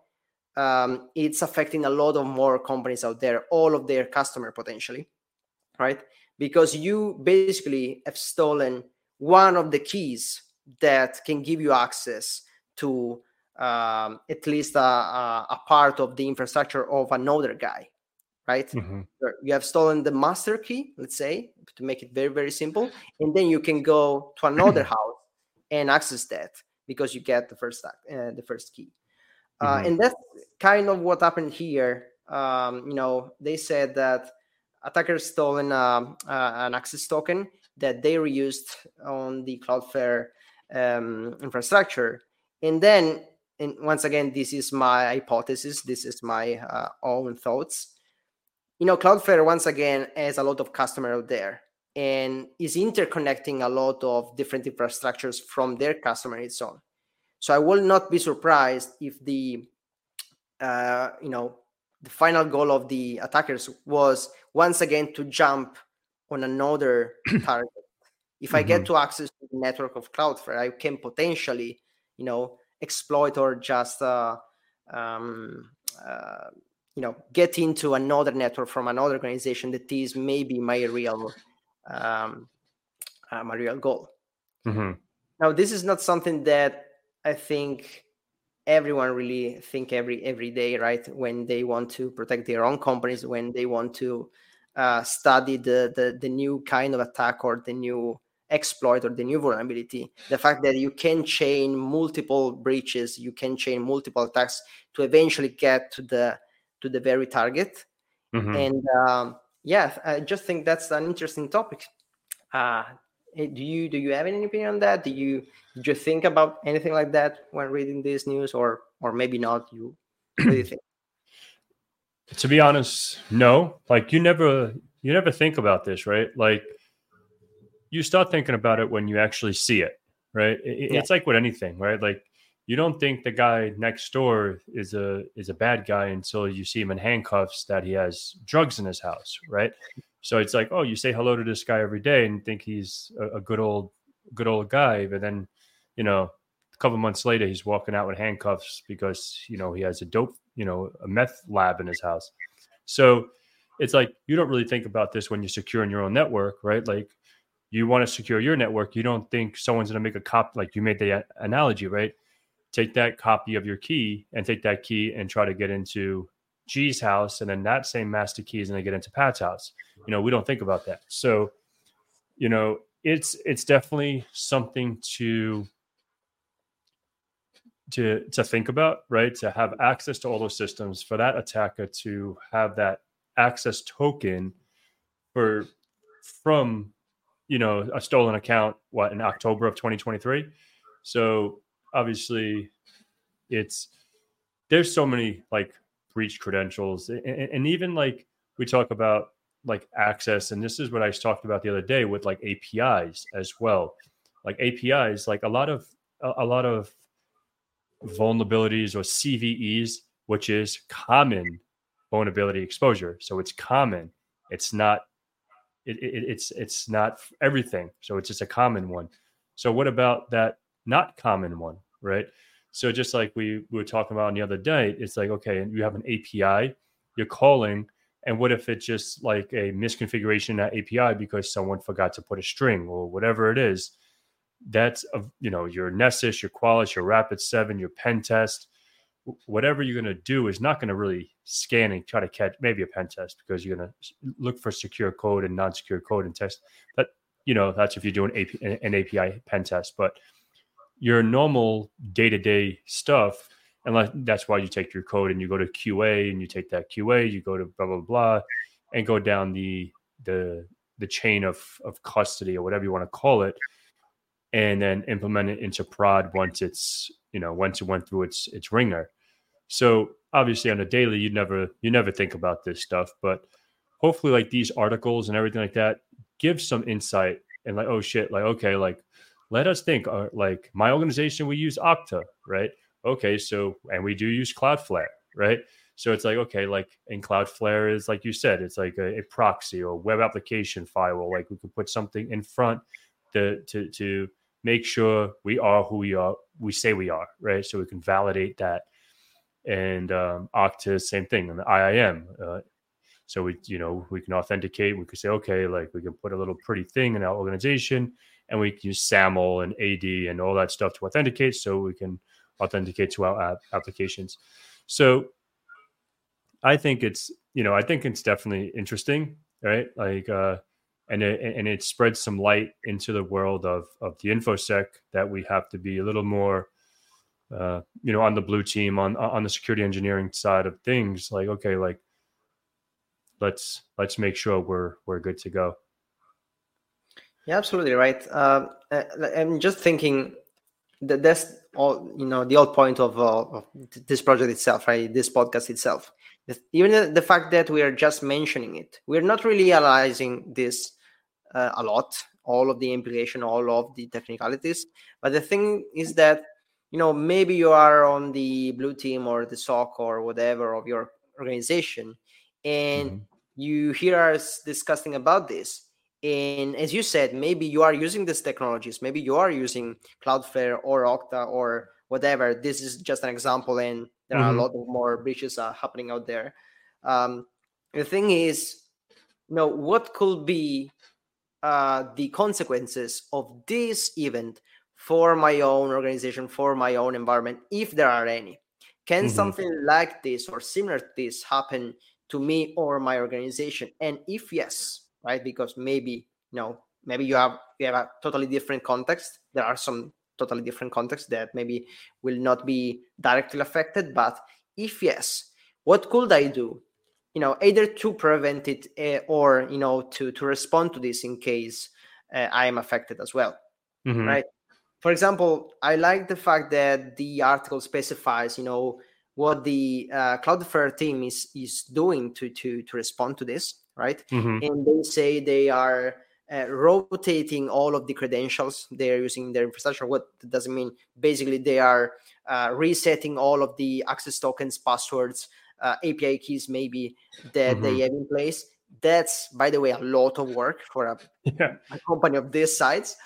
Speaker 1: um, it's affecting a lot of more companies out there all of their customer potentially right because you basically have stolen one of the keys that can give you access to um, at least a, a, a, part of the infrastructure of another guy, right? Mm-hmm. You have stolen the master key, let's say, to make it very, very simple. And then you can go to another house and access that because you get the first uh, the first key. Uh, mm-hmm. and that's kind of what happened here. Um, you know, they said that attackers stolen uh, uh, an access token that they reused on the Cloudflare um, infrastructure. And then, and once again, this is my hypothesis. This is my uh, own thoughts. You know, Cloudflare once again has a lot of customer out there and is interconnecting a lot of different infrastructures from their customer its own. So I will not be surprised if the uh, you know the final goal of the attackers was once again to jump on another target. If mm-hmm. I get mm-hmm. to access to the network of Cloudflare, I can potentially, you know, exploit or just, uh, um, uh, you know, get into another network from another organization that is maybe my real, um, uh, my real goal. Mm-hmm. Now, this is not something that I think everyone really think every every day, right? When they want to protect their own companies, when they want to uh, study the, the the new kind of attack or the new exploit or the new vulnerability the fact that you can chain multiple breaches you can chain multiple attacks to eventually get to the to the very target mm-hmm. and um, yeah i just think that's an interesting topic uh, eh, do you do you have any opinion on that do you did you think about anything like that when reading this news or or maybe not you what do you think
Speaker 2: to be honest, no. Like you never you never think about this, right? Like you start thinking about it when you actually see it, right? It, yeah. It's like with anything, right? Like you don't think the guy next door is a is a bad guy until you see him in handcuffs that he has drugs in his house, right? So it's like, oh, you say hello to this guy every day and think he's a, a good old good old guy, but then you know a couple months later he's walking out with handcuffs because you know he has a dope you know a meth lab in his house so it's like you don't really think about this when you're securing your own network right like you want to secure your network, you don't think someone's going to make a cop like you made the analogy, right? Take that copy of your key and take that key and try to get into G's house, and then that same master key is going to get into Pat's house. You know, we don't think about that. So, you know, it's it's definitely something to to to think about, right? To have access to all those systems for that attacker to have that access token for from you know a stolen account what in October of 2023. So obviously it's there's so many like breach credentials and, and even like we talk about like access and this is what I talked about the other day with like APIs as well. Like APIs like a lot of a, lot of vulnerabilities or CVEs, which is common vulnerability exposure. So it's common. It's not. It, it, it's it's not everything. So it's just a common one. So what about that not common one, right? So just like we, we were talking about the other day, it's like okay, and you have an API, you're calling, and what if it's just like a misconfiguration that API because someone forgot to put a string or whatever it is? that's of you know your Nessus, your Qualys, your Rapid Seven, your pen test, whatever you're going to do is not going to really scan and try to catch maybe a pen test because you're going to look for secure code and non-secure code and test. But you know that's if you're doing an API pen test. But your normal day-to-day stuff, and that's why you take your code and you go to QA and you take that QA, you go to blah blah blah, and go down the the the chain of of custody or whatever you want to call it and then implement it into prod once it's you know once it went through its its ringer. So obviously on a daily you never you never think about this stuff but hopefully like these articles and everything like that give some insight and like oh shit like okay like let us think uh, like my organization we use okta right okay so and we do use cloudflare right so it's like okay like in cloudflare is like you said it's like a, a proxy or web application firewall like we could put something in front to to to make sure we are who we are, we say we are, right? So we can validate that. And um, Okta, same thing, and the IAM. Uh, so we, you know, we can authenticate. We could say, okay, like we can put a little pretty thing in our organization, and we use SAML and AD and all that stuff to authenticate, so we can authenticate to our app applications. So I think it's, you know, I think it's definitely interesting, right? Like, uh, and it, and it spreads some light into the world of of the infosec that we have to be a little more uh, you know on the blue team on on the security engineering side of things like okay like let's let's make sure we're we're good to go
Speaker 1: yeah absolutely right um, uh, i'm just thinking that that's all you know the whole point of, uh, of this project itself right this podcast itself even the, the fact that we are just mentioning it we're not really analyzing this uh, a lot, all of the implication, all of the technicalities. But the thing is that you know maybe you are on the blue team or the SOC or whatever of your organization, and mm-hmm. you hear us discussing about this. And as you said, maybe you are using these technologies. Maybe you are using Cloudflare or Okta or whatever. This is just an example, and there mm-hmm. are a lot of more breaches uh, happening out there. Um, the thing is, you know, what could be uh, the consequences of this event for my own organization, for my own environment, if there are any. Can mm-hmm. something like this or similar to this happen to me or my organization? And if yes, right, because maybe you know, maybe you have you have a totally different context. There are some totally different contexts that maybe will not be directly affected. But if yes, what could I do you know either to prevent it uh, or you know to to respond to this in case uh, i am affected as well mm-hmm. right for example i like the fact that the article specifies you know what the uh, cloudflare team is is doing to to to respond to this right mm-hmm. and they say they are uh, rotating all of the credentials they're using their infrastructure what does it mean basically they are uh, resetting all of the access tokens passwords uh, API keys maybe that mm-hmm. they have in place. That's, by the way, a lot of work for a, yeah. a company of this size.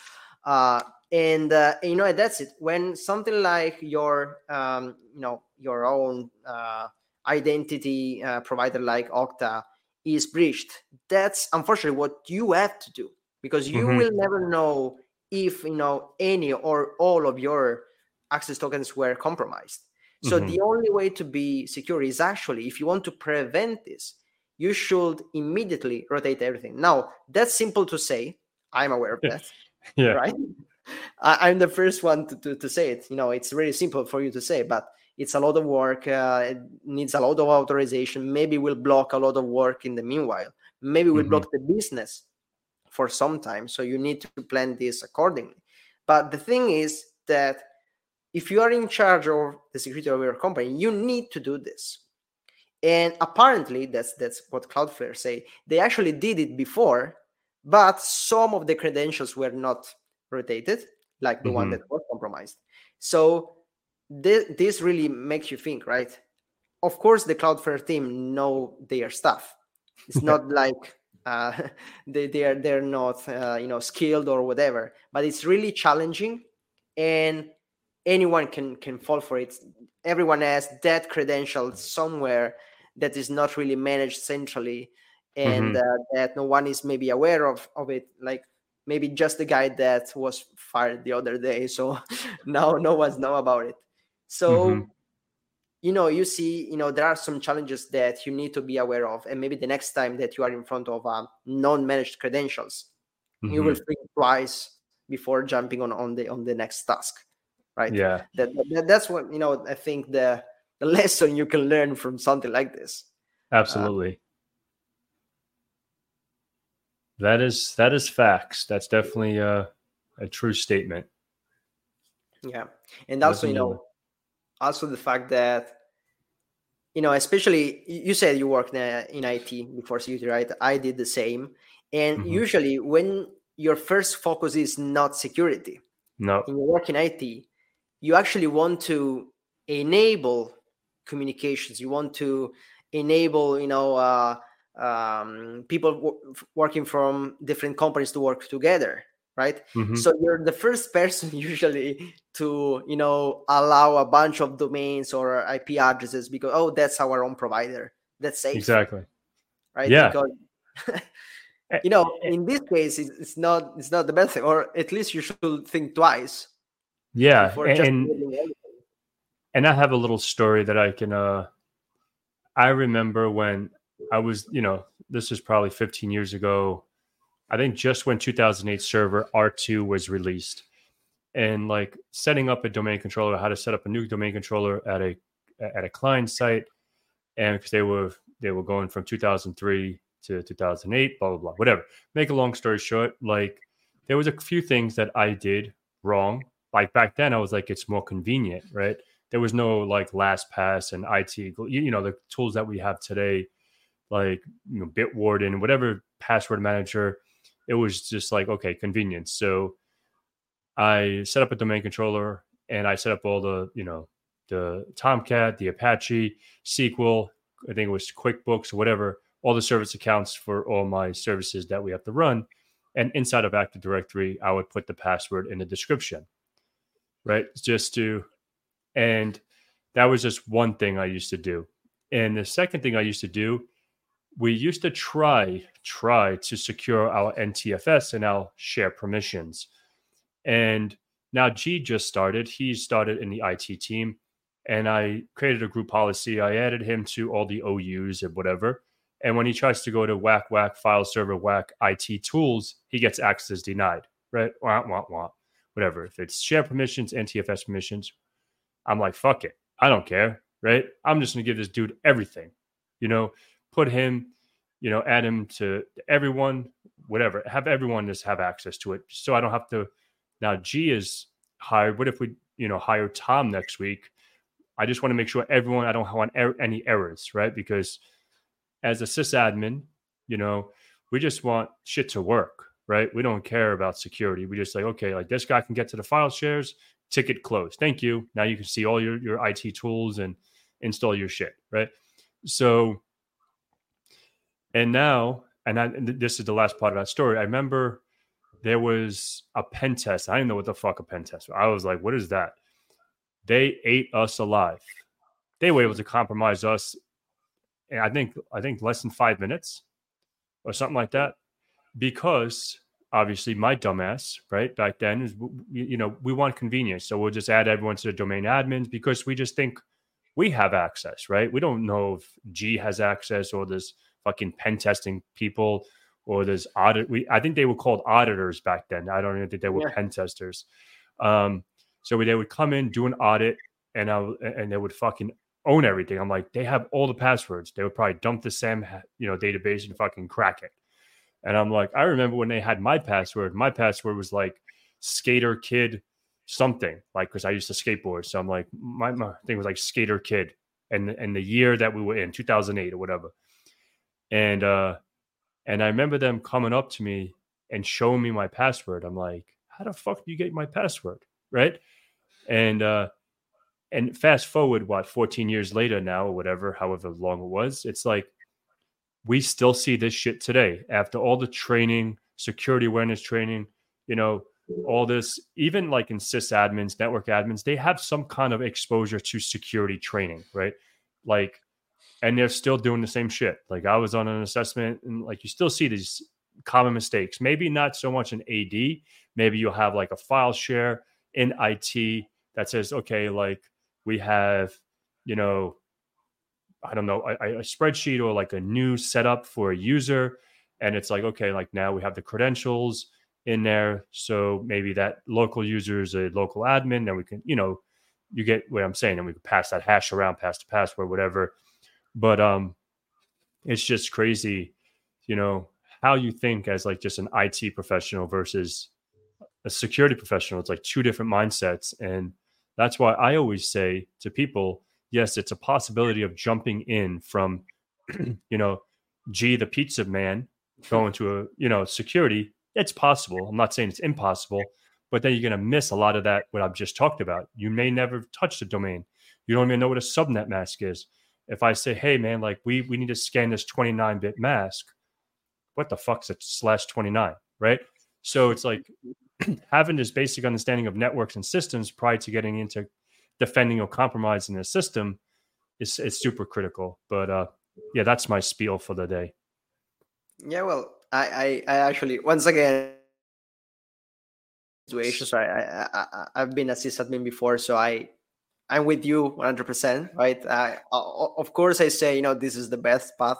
Speaker 1: Uh, and uh, you know that's it. When something like your, um, you know, your own uh, identity uh, provider like Okta is breached, that's unfortunately what you have to do. because you mm-hmm. will never know if you know any or all of your access tokens were compromised. So mm-hmm. the only way to be secure is actually if you want to prevent this, you should immediately rotate everything. Now that's simple to say. I'm aware of that.
Speaker 2: yeah.
Speaker 1: Right. I, am the first one to, to, to, say it. You know, it's really simple for you to say, but it's a lot of work. Uh, it needs a lot of authorization. Maybe we'll block a lot of work in the meanwhile. Maybe we'll mm-hmm. block the business for some time. So you need to plan this accordingly. But the thing is that if you are in charge of the security of your company, you need to do this. And apparently, that's that's what Cloudflare say. They actually did it before, but some of the credentials were not rotated, like the mm-hmm. one that was compromised. So this, this really makes you think, right? Of course, the Cloudflare team know their stuff. It's not like uh, they they're they're not uh, you know skilled or whatever, but it's really challenging, and anyone can can fall for it. Everyone has that credential somewhere that is not really managed centrally, and mm-hmm. uh, that no one is maybe aware of of it. Like maybe just the guy that was fired the other day so now no one's know about it so mm-hmm. you know you see you know there are some challenges that you need to be aware of and maybe the next time that you are in front of um, non-managed credentials mm-hmm. you will mm-hmm. think twice before jumping on on the on the next task right
Speaker 2: yeah
Speaker 1: that, that that's what you know i think the the lesson you can learn from something like this
Speaker 2: absolutely that is that is facts. That's definitely a, a true statement.
Speaker 1: Yeah, and also you know, also the fact that you know, especially you said you worked in IT before security, right? I did the same, and mm-hmm. usually when your first focus is not security,
Speaker 2: no, when
Speaker 1: you work in IT, you actually want to enable communications. You want to enable, you know, uh, um, people w- working from different companies to work together right? Mm-hmm. so you're the first person usually to you know allow a bunch of domains or ip addresses because oh that's our own provider. That's safe
Speaker 2: exactly.
Speaker 1: right?
Speaker 2: Yeah.
Speaker 1: Because, you know in this case it's, it's, not it's not the best thing or at least you should think twice
Speaker 2: yeah and, and i have a little story that i can uh i remember when I was, you know, this was probably 15 years ago. I think just when 2008 server R2 was released, and like setting up a domain controller, how to set up a new domain controller at a at a client site, and because they were they were going from 2003 to 2008, blah blah blah, whatever. Make a long story short, like there was a few things that I did wrong. Like back then, I was like, it's more convenient, right? There was no like LastPass and IT, you, you know, the tools that we have today like you know Bitwarden, whatever password manager. It was just like okay, convenience. So I set up a domain controller and I set up all the you know the Tomcat, the Apache, SQL. I think it was QuickBooks, whatever. All the service accounts for all my services that we have to run. And inside of Active Directory, I would put the password in the description, right? Just to, and that was just one thing I used to do. And the second thing I used to do we used to try try to secure our NTFS and our share permissions. And now G just started. He started in the IT team, and I created a group policy. I added him to all the OUs and whatever. And when he tries to go to whack whack file server whack IT tools, he gets access denied. Right? Wah, wah, wah. Whatever. If it's share permissions, NTFS permissions, I'm like, fuck it. I don't care. Right? I'm just gonna give this dude everything. You know, put him, you know, add him to everyone, whatever. Have everyone just have access to it, so I don't have to. Now G is hired. What if we, you know, hire Tom next week? I just want to make sure everyone. I don't want er- any errors, right? Because as a sysadmin, you know, we just want shit to work, right? We don't care about security. We just like, okay, like this guy can get to the file shares, ticket closed. Thank you. Now you can see all your your IT tools and install your shit, right? So and now, and, I, and this is the last part of that story. I remember there was a pen test. I didn't know what the fuck a pen test was. I was like, what is that? They ate us alive. They were able to compromise us. And I think I think less than five minutes or something like that. Because obviously my dumbass, right? Back then is you know, we want convenience. So we'll just add everyone to the domain admins because we just think we have access, right? We don't know if G has access or there's fucking pen testing people or there's audit. We I think they were called auditors back then. I don't even think they were yeah. pen testers. Um, so they would come in, do an audit, and I and they would fucking own everything. I'm like, they have all the passwords. They would probably dump the SAM, you know, database and fucking crack it. And I'm like, I remember when they had my password. My password was like skater kid something, like because I used to skateboard. So I'm like, my, my thing was like skater kid, and and the year that we were in, 2008 or whatever. And uh, and I remember them coming up to me and showing me my password. I'm like, how the fuck do you get my password, right? And uh, and fast forward what 14 years later now or whatever, however long it was, it's like we still see this shit today after all the training, security awareness training, you know, all this, even like in sysadmins, network admins, they have some kind of exposure to security training, right? Like, and they're still doing the same shit. Like I was on an assessment and like you still see these common mistakes. Maybe not so much in AD. Maybe you'll have like a file share in IT that says, okay, like we have, you know, I don't know, a, a spreadsheet or like a new setup for a user. And it's like, okay, like now we have the credentials in there. So maybe that local user is a local admin, then we can, you know, you get what I'm saying, and we can pass that hash around, pass the password, whatever. But um it's just crazy, you know, how you think as like just an IT professional versus a security professional. It's like two different mindsets. And that's why I always say to people, yes, it's a possibility of jumping in from, you know, G, the pizza man, going to a, you know, security. It's possible. I'm not saying it's impossible, but then you're going to miss a lot of that, what I've just talked about. You may never touch the domain. You don't even know what a subnet mask is. If I say, hey, man, like we, we need to scan this 29 bit mask, what the fuck's a slash 29, right? So it's like having this basic understanding of networks and systems prior to getting into defending or compromising the system is, is super critical. But uh, yeah, that's my spiel for the day.
Speaker 1: Yeah, well, I, I, I actually once again situations. Right, I, I, I've been a sysadmin before, so I, I'm with you 100. percent Right. I, of course, I say you know this is the best path.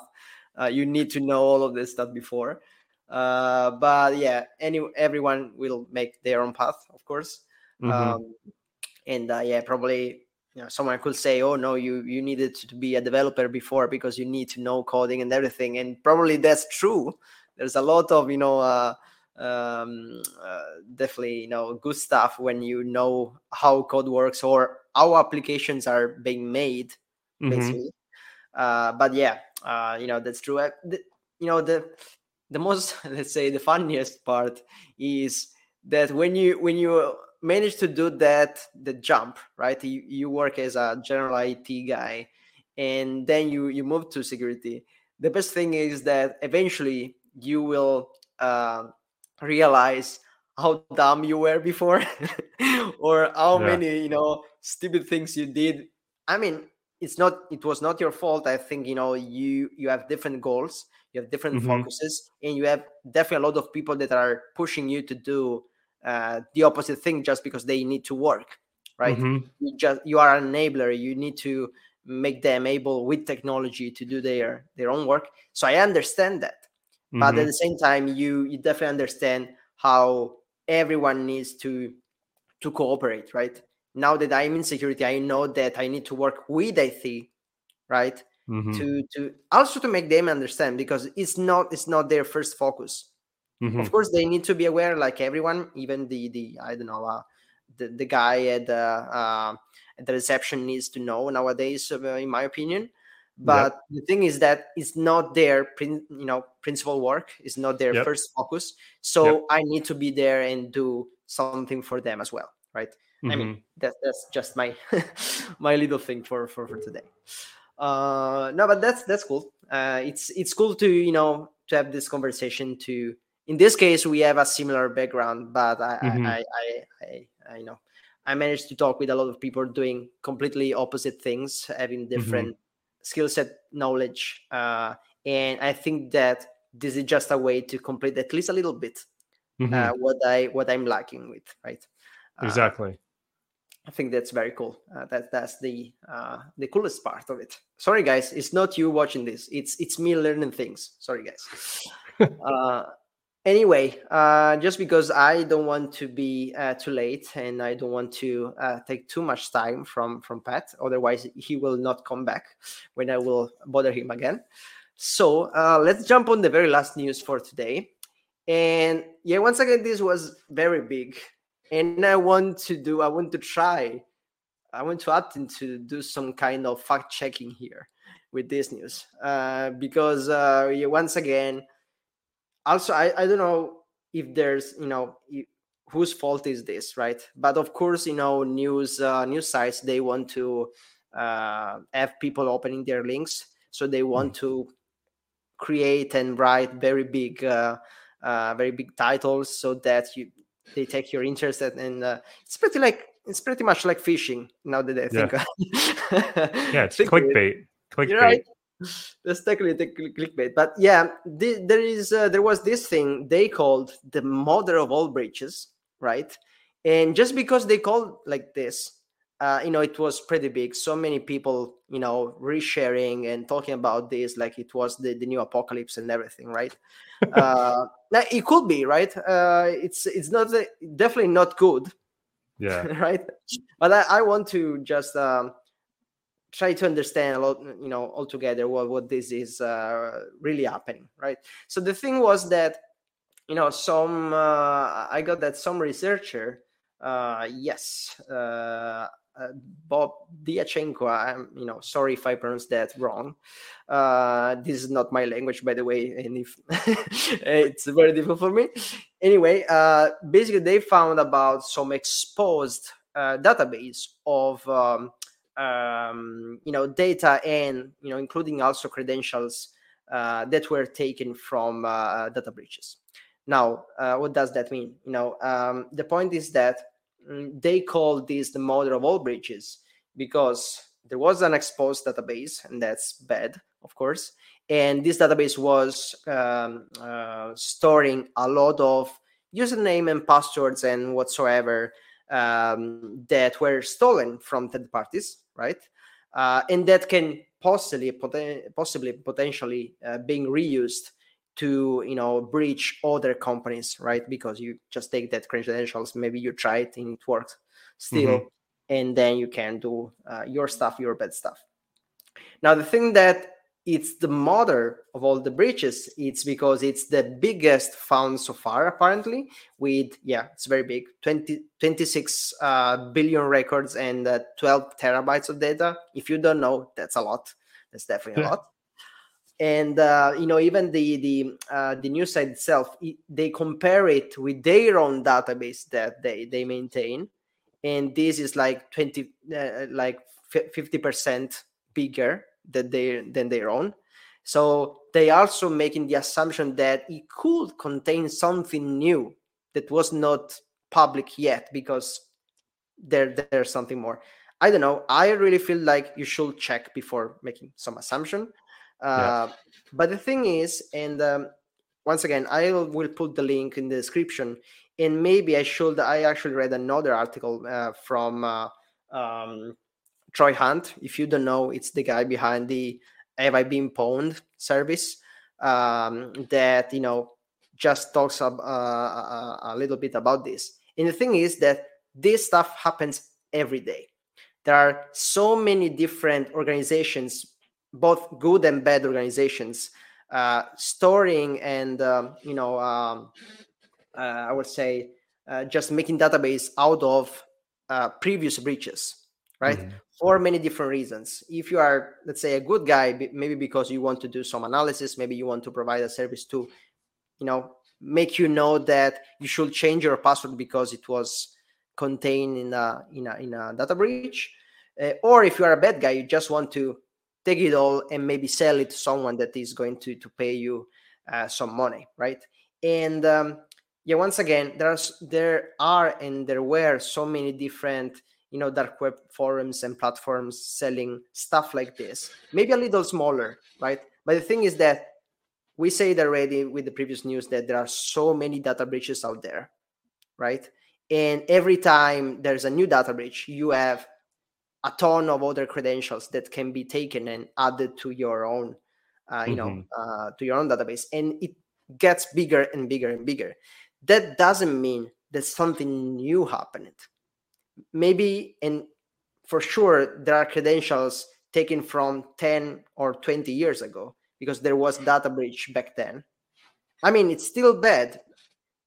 Speaker 1: Uh, you need to know all of this stuff before. Uh, but yeah, any everyone will make their own path, of course. Mm-hmm. Um, and uh, yeah, probably you know someone could say, "Oh no, you you needed to be a developer before because you need to know coding and everything." And probably that's true. There's a lot of you know. Um uh, definitely you know good stuff when you know how code works or how applications are being made mm-hmm. basically. Uh but yeah uh you know that's true. Uh, the, you know the the most let's say the funniest part is that when you when you manage to do that the jump right? You, you work as a general it guy and then you you move to security. The best thing is that eventually you will uh, realize how dumb you were before or how yeah. many you know stupid things you did i mean it's not it was not your fault i think you know you you have different goals you have different mm-hmm. focuses and you have definitely a lot of people that are pushing you to do uh, the opposite thing just because they need to work right mm-hmm. you just you are an enabler you need to make them able with technology to do their their own work so i understand that mm-hmm. but at mm-hmm. the same time you you definitely understand how everyone needs to to cooperate right now that i'm in security i know that i need to work with it right mm-hmm. to to also to make them understand because it's not it's not their first focus Mm-hmm. Of course, they need to be aware, like everyone, even the the I don't know, uh, the the guy at the uh, at the reception needs to know nowadays, uh, in my opinion. But yep. the thing is that it's not their you know principal work. It's not their yep. first focus. So yep. I need to be there and do something for them as well, right? Mm-hmm. I mean, mm-hmm. that's that's just my my little thing for for for today. Uh, no, but that's that's cool. Uh, it's it's cool to you know to have this conversation to in this case we have a similar background but I, mm-hmm. I, I, I, I, know i managed to talk with a lot of people doing completely opposite things having different mm-hmm. Skill set knowledge uh, and i think that this is just a way to complete at least a little bit mm-hmm. uh, what I what I'm lacking with, right?
Speaker 2: Uh, exactly.
Speaker 1: I think that's very cool. Uh, that that's the uh, the coolest part of it. Sorry, guys, it's not you watching this. It's it's me learning things. Sorry, guys. anyway, uh, just because I don't want to be uh, too late and I don't want to uh, take too much time from from Pat, otherwise he will not come back when I will bother him again. So uh, let's jump on the very last news for today. And yeah, once again, this was very big and I want to do, I want to try, I want to attempt to do some kind of fact checking here with this news uh, because uh, yeah, once again, also I, I don't know if there's you know whose fault is this right but of course you know news uh, news sites they want to uh, have people opening their links so they want mm. to create and write very big uh, uh, very big titles so that you they take your interest and uh, it's pretty like it's pretty much like fishing now that I think.
Speaker 2: Yeah, yeah it's clickbait. Clickbait.
Speaker 1: Right. That's technically clickbait, but yeah, there is uh, there was this thing they called the mother of all breaches, right? And just because they called like this, uh, you know, it was pretty big. So many people, you know, resharing and talking about this like it was the, the new apocalypse and everything, right? uh, it could be, right? Uh, it's it's not definitely not good.
Speaker 2: Yeah.
Speaker 1: right. But I, I want to just um, try to understand a lot, you know, altogether what what this is uh, really happening, right? So the thing was that, you know, some uh, I got that some researcher, uh, yes, uh, uh, Bob Diachenko. I'm, you know, sorry if I pronounced that wrong. Uh, this is not my language, by the way, and if it's very difficult for me. Anyway, uh, basically, they found about some exposed uh, database of um, um, you know data and you know including also credentials uh, that were taken from uh, data breaches. Now, what does that mean? You know, um, the point is that Mm, they call this the mother of all breaches because there was an exposed database, and that's bad, of course. And this database was um, uh, storing a lot of username and passwords and whatsoever um, that were stolen from third parties, right? Uh, and that can possibly, poten- possibly, potentially uh, being reused to you know breach other companies right because you just take that credentials maybe you try it and it works still mm-hmm. and then you can do uh, your stuff your bad stuff now the thing that it's the mother of all the breaches. It's because it's the biggest found so far apparently with yeah it's very big 20 26 uh, billion records and uh, 12 terabytes of data. If you don't know that's a lot. That's definitely a lot. And uh, you know even the the uh, the news site itself it, they compare it with their own database that they they maintain. And this is like 20 uh, like 50% bigger than they than their own so they also making the assumption that it could contain something new that was not public yet because there there's something more i don't know i really feel like you should check before making some assumption yeah. Uh, but the thing is, and um, once again, I will put the link in the description. And maybe I should. I actually read another article uh, from uh, um, Troy Hunt. If you don't know, it's the guy behind the "Have I Been Pwned" service um, that you know just talks ab- uh, a little bit about this. And the thing is that this stuff happens every day. There are so many different organizations both good and bad organizations uh, storing and um, you know um, uh, i would say uh, just making database out of uh, previous breaches right? Mm-hmm. for many different reasons. If you are let's say a good guy maybe because you want to do some analysis maybe you want to provide a service to you know make you know that you should change your password because it was contained in a in a, in a data breach. Uh, or if you are a bad guy you just want to take it all and maybe sell it to someone that is going to to pay you uh, some money right? And um, yeah once again there's there are and there were so many different you know dark web forums and platforms selling stuff like this maybe a little smaller right but the thing is that we said already with the previous news that there are so many data breaches out there, right? And every time there's a new data breach, you have a ton of other credentials that can be taken and added to your own, uh, you mm-hmm. know, uh, to your own database, and it gets bigger and bigger and bigger. That doesn't mean that something new happened. Maybe, and for sure, there are credentials taken from 10 or 20 years ago because there was data breach back then. I mean, it's still bad,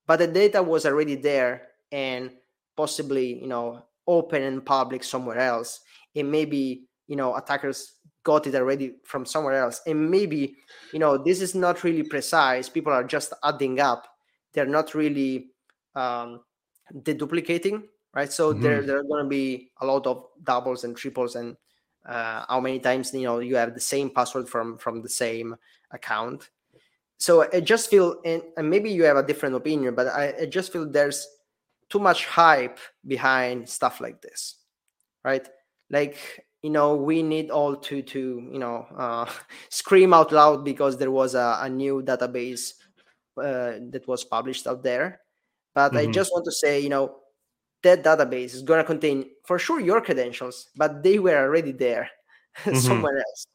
Speaker 1: but the data was already there and possibly, you know, open and public somewhere else. And maybe, you know, attackers got it already from somewhere else. And maybe, you know, this is not really precise. People are just adding up. They're not really um, deduplicating, right? So mm-hmm. there, there are going to be a lot of doubles and triples and uh, how many times you know you have the same password from from the same account so i just feel and, and maybe you have a different opinion but I, I, just feel there's too much hype behind stuff like this right like you know we need all to to you know uh, scream out loud because there was a, a new database uh, that was published out there but mm-hmm. i just want to say you know that database is going to contain for sure your credentials but they were already there mm-hmm. somewhere else.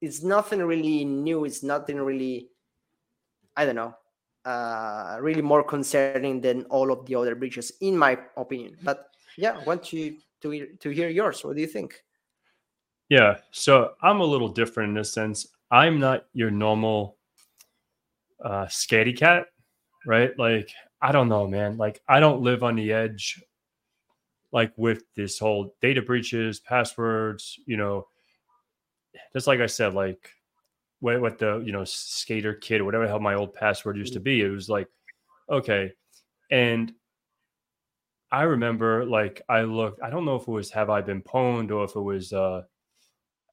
Speaker 1: It's nothing really new it's nothing really i don't know uh really more concerning than all of the other breaches in my opinion. But yeah i want you to to hear yours. What do you think?
Speaker 2: Yeah so i'm a little different in this sense. I'm not your normal uh scaredy cat right? Like i don't know man. Like i don't live on the edge like with this whole data breaches, passwords, you know, just like I said, like what, what the, you know, skater kid, or whatever the hell my old password used to be, it was like, okay. And I remember like I looked, I don't know if it was Have I Been Pwned or if it was uh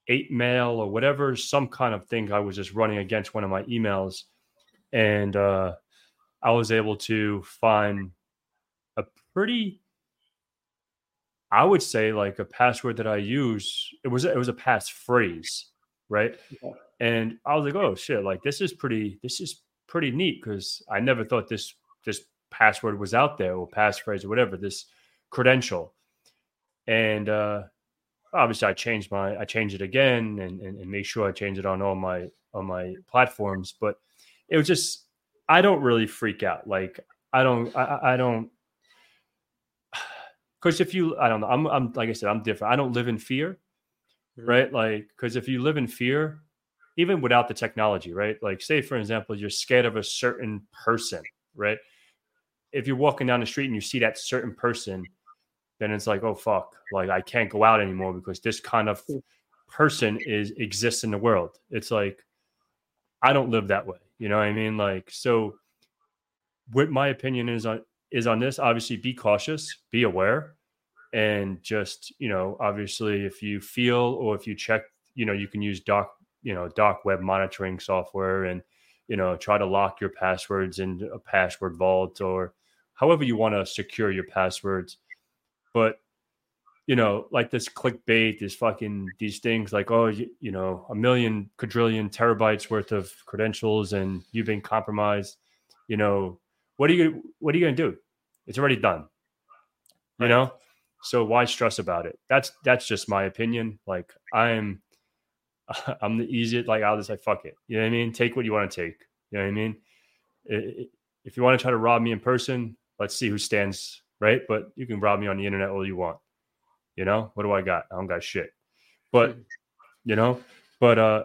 Speaker 2: 8Mail or whatever, some kind of thing I was just running against one of my emails. And uh I was able to find a pretty I would say like a password that I use, it was it was a passphrase, right? Yeah. And I was like, oh shit, like this is pretty this is pretty neat because I never thought this this password was out there or passphrase or whatever, this credential. And uh obviously I changed my I changed it again and, and, and make sure I change it on all my on my platforms. But it was just I don't really freak out. Like I don't I, I don't because if you i don't know I'm, I'm like i said i'm different. I don't live in fear mm-hmm. right? Like because if you live in fear even without the technology right? Like say for example you're scared of a certain person right? If you're walking down the street and you see that certain person then it's like oh fuck like i can't go out anymore because this kind of mm. person is exists in the world. It's like i don't live that way you know what i mean? Like so what my opinion is on is on this. Obviously be cautious be aware and just you know obviously if you feel or if you check you know you can use doc you know doc web monitoring software and you know try to lock your passwords in a password vault or however you want to secure your passwords. But you know like this clickbait this fucking these things like oh you, you know a million quadrillion terabytes worth of credentials and you've been compromised you know what are you what are you going to do? It's already done. You right. know? So why stress about it? That's that's just my opinion. Like I'm I'm the easiest like I'll just like fuck it. You know what I mean? Take what you want to take. You know what I mean? If you want to try to rob me in person, let's see who stands right. But you can rob me on the internet all you want. You know what do I got? I don't got shit. But hmm. you know, but uh,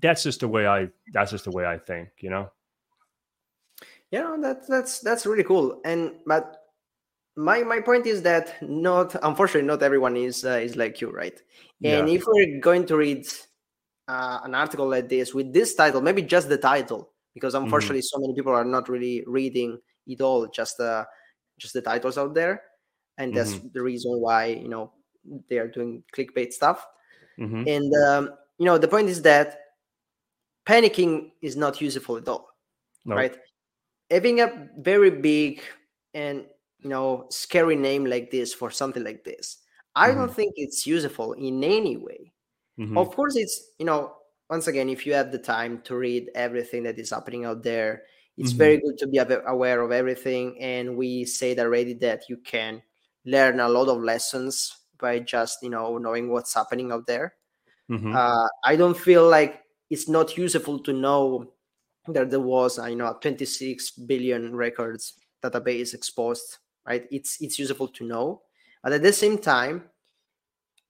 Speaker 2: that's just the way I. That's just the way I think. You know
Speaker 1: yeah that's that's that's really cool and but my my point is that not unfortunately not everyone is uh, is like you right and yeah. if we're going to read uh, an article like this with this title maybe just the title because mm-hmm. unfortunately mm-hmm. so many people are not really reading it all just uh just the titles out there and that's mm-hmm. the reason why you know they are doing clickbait stuff mm-hmm. and um, you know the point is that panicking is not useful at all nope. right having a very big and you know scary name like this for something like this i mm-hmm. don't think it's useful in any way mm-hmm. of course it's you know once again, if you have the time to read everything that is happening out there, it's
Speaker 2: Mm-hmm.
Speaker 1: very good to be aware of everything. And we said already that you can learn a lot of lessons by just you know knowing what's happening out there.
Speaker 2: Mhm.
Speaker 1: Uh, I don't feel like it's not useful to know that there was uh, you know a 26 billion records database exposed. Right? It's it's useful to know, but at the same time,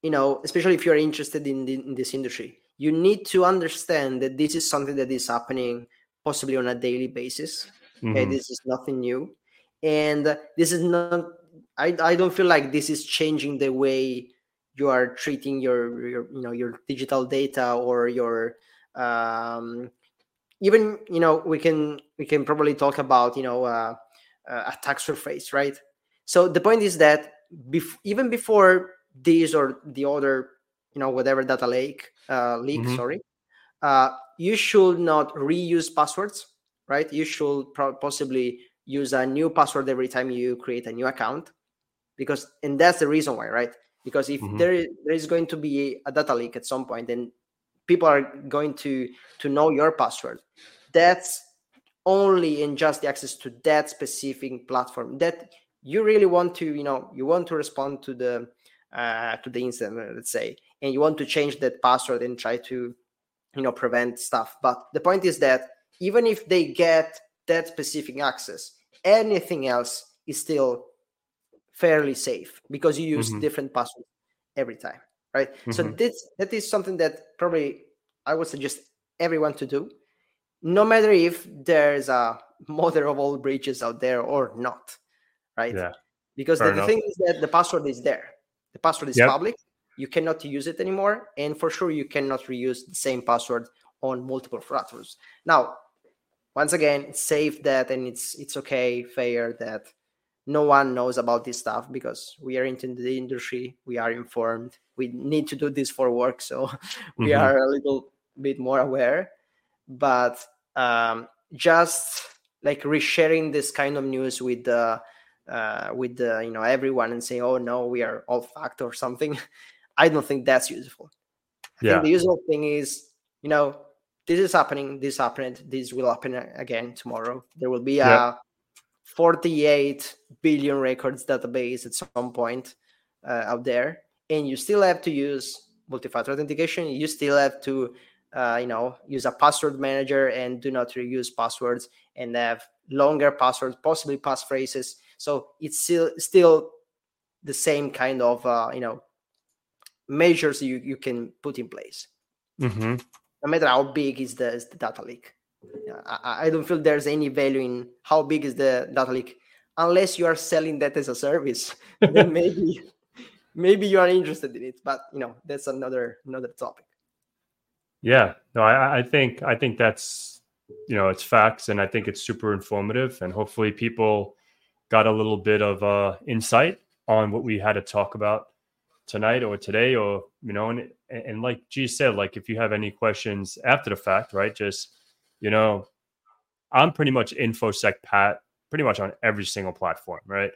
Speaker 1: you know, especially if you're interested in, the, in this industry, you need to understand that this is something that is happening possibly on a daily basis. Okay,
Speaker 2: Mhm.
Speaker 1: this is nothing new, and this is not. I I don't feel like this is changing the way you are treating your your you know your digital data or your um even you know we can we can probably talk about you know uh, uh, attack surface right so the point is that bef- even before this or the other you know whatever data lake uh, leak
Speaker 2: Mhm.
Speaker 1: sorry uh, you should not reuse passwords right you should pro- possibly use a new password every time you create a new account because and that's the reason why right because if
Speaker 2: Mhm.
Speaker 1: there is there is going to be a data leak at some point and people are going to to know your password. That's only in just the access to that specific platform that you really want to you know you want to respond to the uh, to the incident let's say and you want to change that password and try to you know prevent stuff. But the point is that even if they get that specific access anything else is still fairly safe because you use
Speaker 2: Mhm.
Speaker 1: different passwords every time right? So
Speaker 2: Mhm.
Speaker 1: this that is something that probably i would suggest everyone to do. No matter if there's a mother of all breaches out there or not right?
Speaker 2: Yeah.
Speaker 1: because the, the thing is that the password is there. The password is
Speaker 2: Yep.
Speaker 1: public. You cannot use it anymore and for sure you cannot reuse the same password on multiple platforms now once again it's safe that and it's it's okay fair that no one knows about this stuff because we are into the industry we are informed we need to do this for work so we
Speaker 2: Mhm.
Speaker 1: are a little bit more aware but um, just like resharing this kind of news with the uh, with the you know everyone and saying oh no we are all fact or something i don't think that's useful i
Speaker 2: Yeah.
Speaker 1: think the useful thing is you know this is happening this happened this will happen again tomorrow there will be
Speaker 2: Yeah.
Speaker 1: A 48 billion records database at some point uh, out there. And you still have to use multi-factor authentication. You still have to uh, you know use a password manager and do not reuse passwords and have longer passwords possibly passphrases. So it's still still the same kind of uh, you know measures you, you can put in place.
Speaker 2: Mhm.
Speaker 1: no matter how big is the, is the data leak I, don't feel there's any value in how big is the data leak unless you are selling that as a service then maybe maybe you are interested in it but you know that's another another topic
Speaker 2: Yeah, no, I, I think I think that's you know it's facts, and I think it's super informative, and hopefully people got a little bit of uh, insight on what we had to talk about tonight or today, or you know, and and like G said, like if you have any questions after the fact, right? Just you know, I'm pretty much infosec Pat, pretty much on every single platform, right?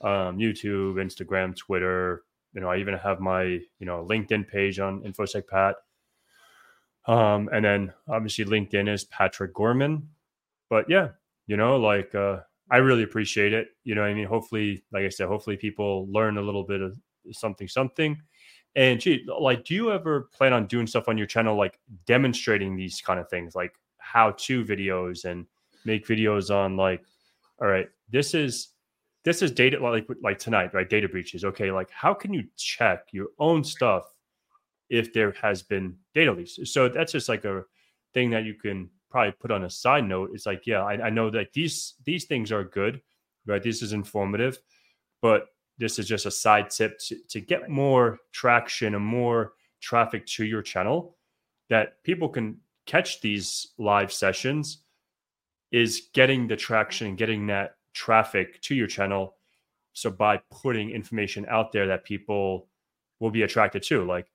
Speaker 2: Um, YouTube, Instagram, Twitter. You know, I even have my you know LinkedIn page on infosec Pat. Um, and then obviously LinkedIn is Patrick Gorman. But yeah, you know, like uh, I really appreciate it. You know, I mean, hopefully, like I said, hopefully people learn a little bit of something, something. And gee, like, do you ever plan on doing stuff on your channel, like demonstrating these kind of things, like how-to videos, and make videos on like, all right, this is this is data like like tonight, right? Data breaches. Okay, like how can you check your own stuff if there has been data leaks. So that's just like a thing that you can probably put on a side note. It's like, yeah, I, I know that these these things are good, right? This is informative, but this is just a side tip to, to get more traction and more traffic to your channel that people can catch these live sessions is getting the traction and getting that traffic to your channel. So by putting information out there that people will be attracted to, like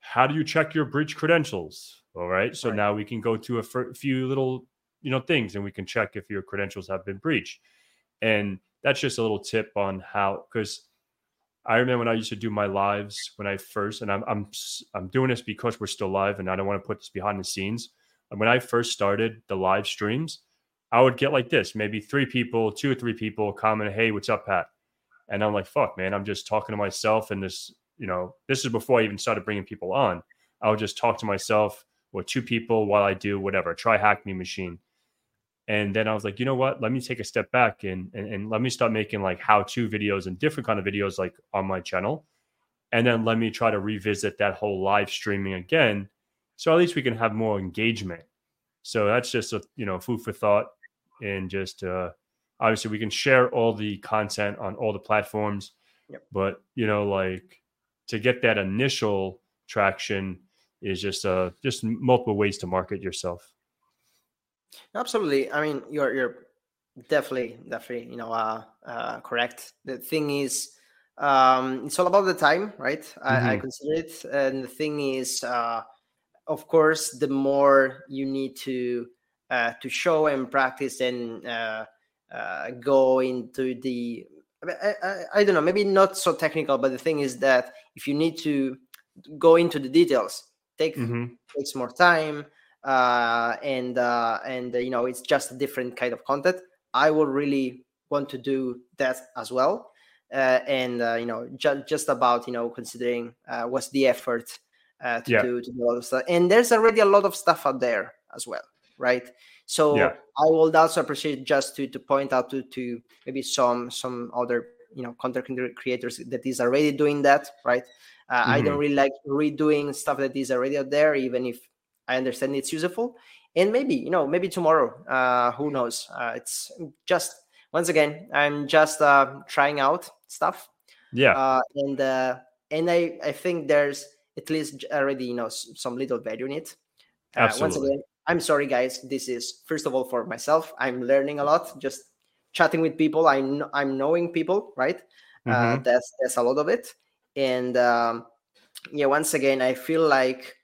Speaker 2: how do you check your breach credentials? All right. So
Speaker 1: Right.
Speaker 2: now we can go to a few little, you know, things and we can check if your credentials have been breached. And that's just a little tip on how, because I remember when I used to do my lives when I first, and I'm I'm I'm doing this because we're still live, and I don't want to put this behind the scenes. When I first started the live streams, I would get like this, maybe three people, two or three people comment, "Hey, what's up, Pat?" And I'm like, "Fuck, man, I'm just talking to myself." And this, you know, this is before I even started bringing people on. I would just talk to myself with two people while I do whatever, TryHackMe machine. And then I was like, you know what? Let me take a step back and, and, and let me start making like how to videos and different kind of videos like on my channel. And then let me try to revisit that whole live streaming again. So at least we can have more engagement. So that's just a you know food for thought and just uh obviously we can share all the content on all the platforms. Yep. But you know, like to get that initial traction is just uh just multiple ways to market yourself.
Speaker 1: Absolutely. I mean, you're you're definitely definitely you know uh, uh, correct. The thing is, um, it's all about the time, right? Mm-hmm. I, I, mm-hmm. consider it, and the thing is, uh, of course, the more you need to uh, to show and practice and uh, uh, go into the I, I, I, don't know, maybe not so technical, but the thing is that if you need to go into the details, take mm-hmm. takes more time uh, and uh, and uh, you know it's just a different kind of content. I will really want to do that as well, uh, and uh, you know ju- just about you know considering uh, what's the effort uh, to yeah. do to do all of stuff. And there's already a lot of stuff out there as well, right? So yeah. I would also appreciate just to to point out to to maybe some some other you know content creators that is already doing that, right? Uh, mm-hmm. I don't mm-hmm. really like redoing stuff that is already out there, even if I understand it's useful. And maybe, you know, maybe tomorrow, uh, who knows? Uh, it's just, once again, I'm just uh, trying out stuff.
Speaker 2: Yeah.
Speaker 1: Uh, and uh, and I, I think there's at least already, you know, some little value in it. Uh, Absolutely. Once again, I'm sorry, guys. This is, first of all, for myself. I'm learning a lot, just chatting with people. I'm, I'm knowing people, right? Uh, mm-hmm. that's, that's a lot of it. And um, yeah, once again, I feel like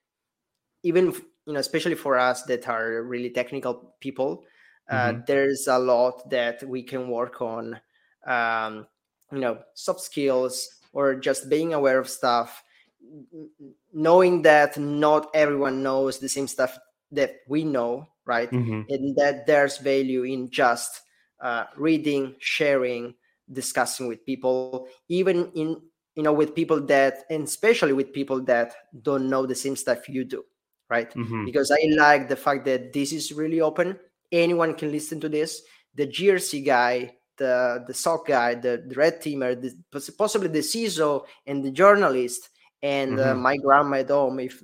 Speaker 1: even you know especially for us that are really technical people uh, mm-hmm. there's a lot that we can work on um, you know soft skills or just being aware of stuff knowing that not everyone knows the same stuff that we know right mm-hmm. and that there's value in just uh, reading sharing discussing with people even in you know with people that and especially with people that don't know the same stuff you do right? Mm-hmm. Because I like the fact that this is really open. Anyone can listen to this. The GRC guy, the the SOC guy, the, the red teamer, the, possibly the CISO and the journalist, and uh, mm-hmm. uh, my grandma at home, if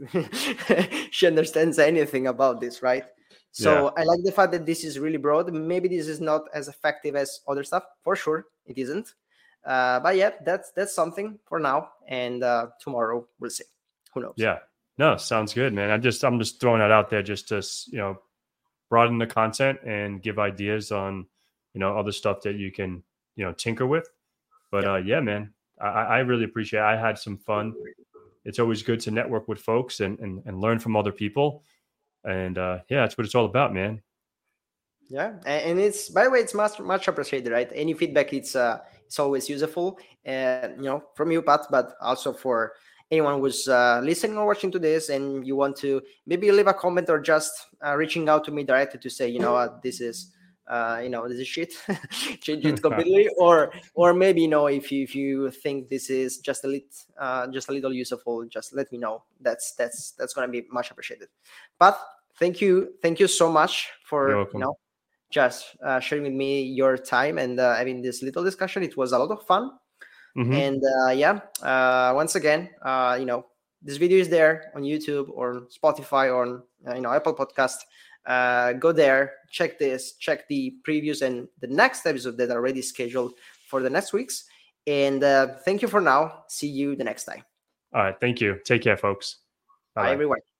Speaker 1: she understands anything about this, right? So yeah. I like the fact that this is really broad. Maybe this is not as effective as other stuff, for sure. It isn't. Uh, but yeah, that's that's something for now. And uh, tomorrow we'll see. Who knows?
Speaker 2: Yeah, no, sounds good, man. I'm just I'm just throwing that out there just to you know broaden the content and give ideas on you know other stuff that you can you know tinker with. But yeah. uh, yeah, man, I, I really appreciate. It. I had some fun. It's always good to network with folks and and, and learn from other people. And uh, yeah, that's what it's all about, man.
Speaker 1: Yeah, and it's by the way, it's much much appreciated, right? Any feedback, it's uh, it's always useful, and you know, from you, Pat, but also for anyone who's uh, listening or watching to this and you want to maybe leave a comment or just uh, reaching out to me directly to say you know what? This is uh, you know this is shit. Change it completely. Or or maybe you know if you if you think this is just a little uh, just a little useful just let me know. That's that's that's gonna be much appreciated. But thank you thank you so much for you know just uh, sharing with me your time and uh, having this little discussion. It was a lot of fun Mm-hmm. And uh, yeah, uh, once again, uh, you know, this video is there on YouTube or Spotify or uh, you know Apple Podcast. Uh, go there, check this, check the previews and the next episode that are already scheduled for the next weeks. And uh, thank you for now. See you the next time.
Speaker 2: All right. Thank you. Take care, folks.
Speaker 1: Bye, Bye everyone.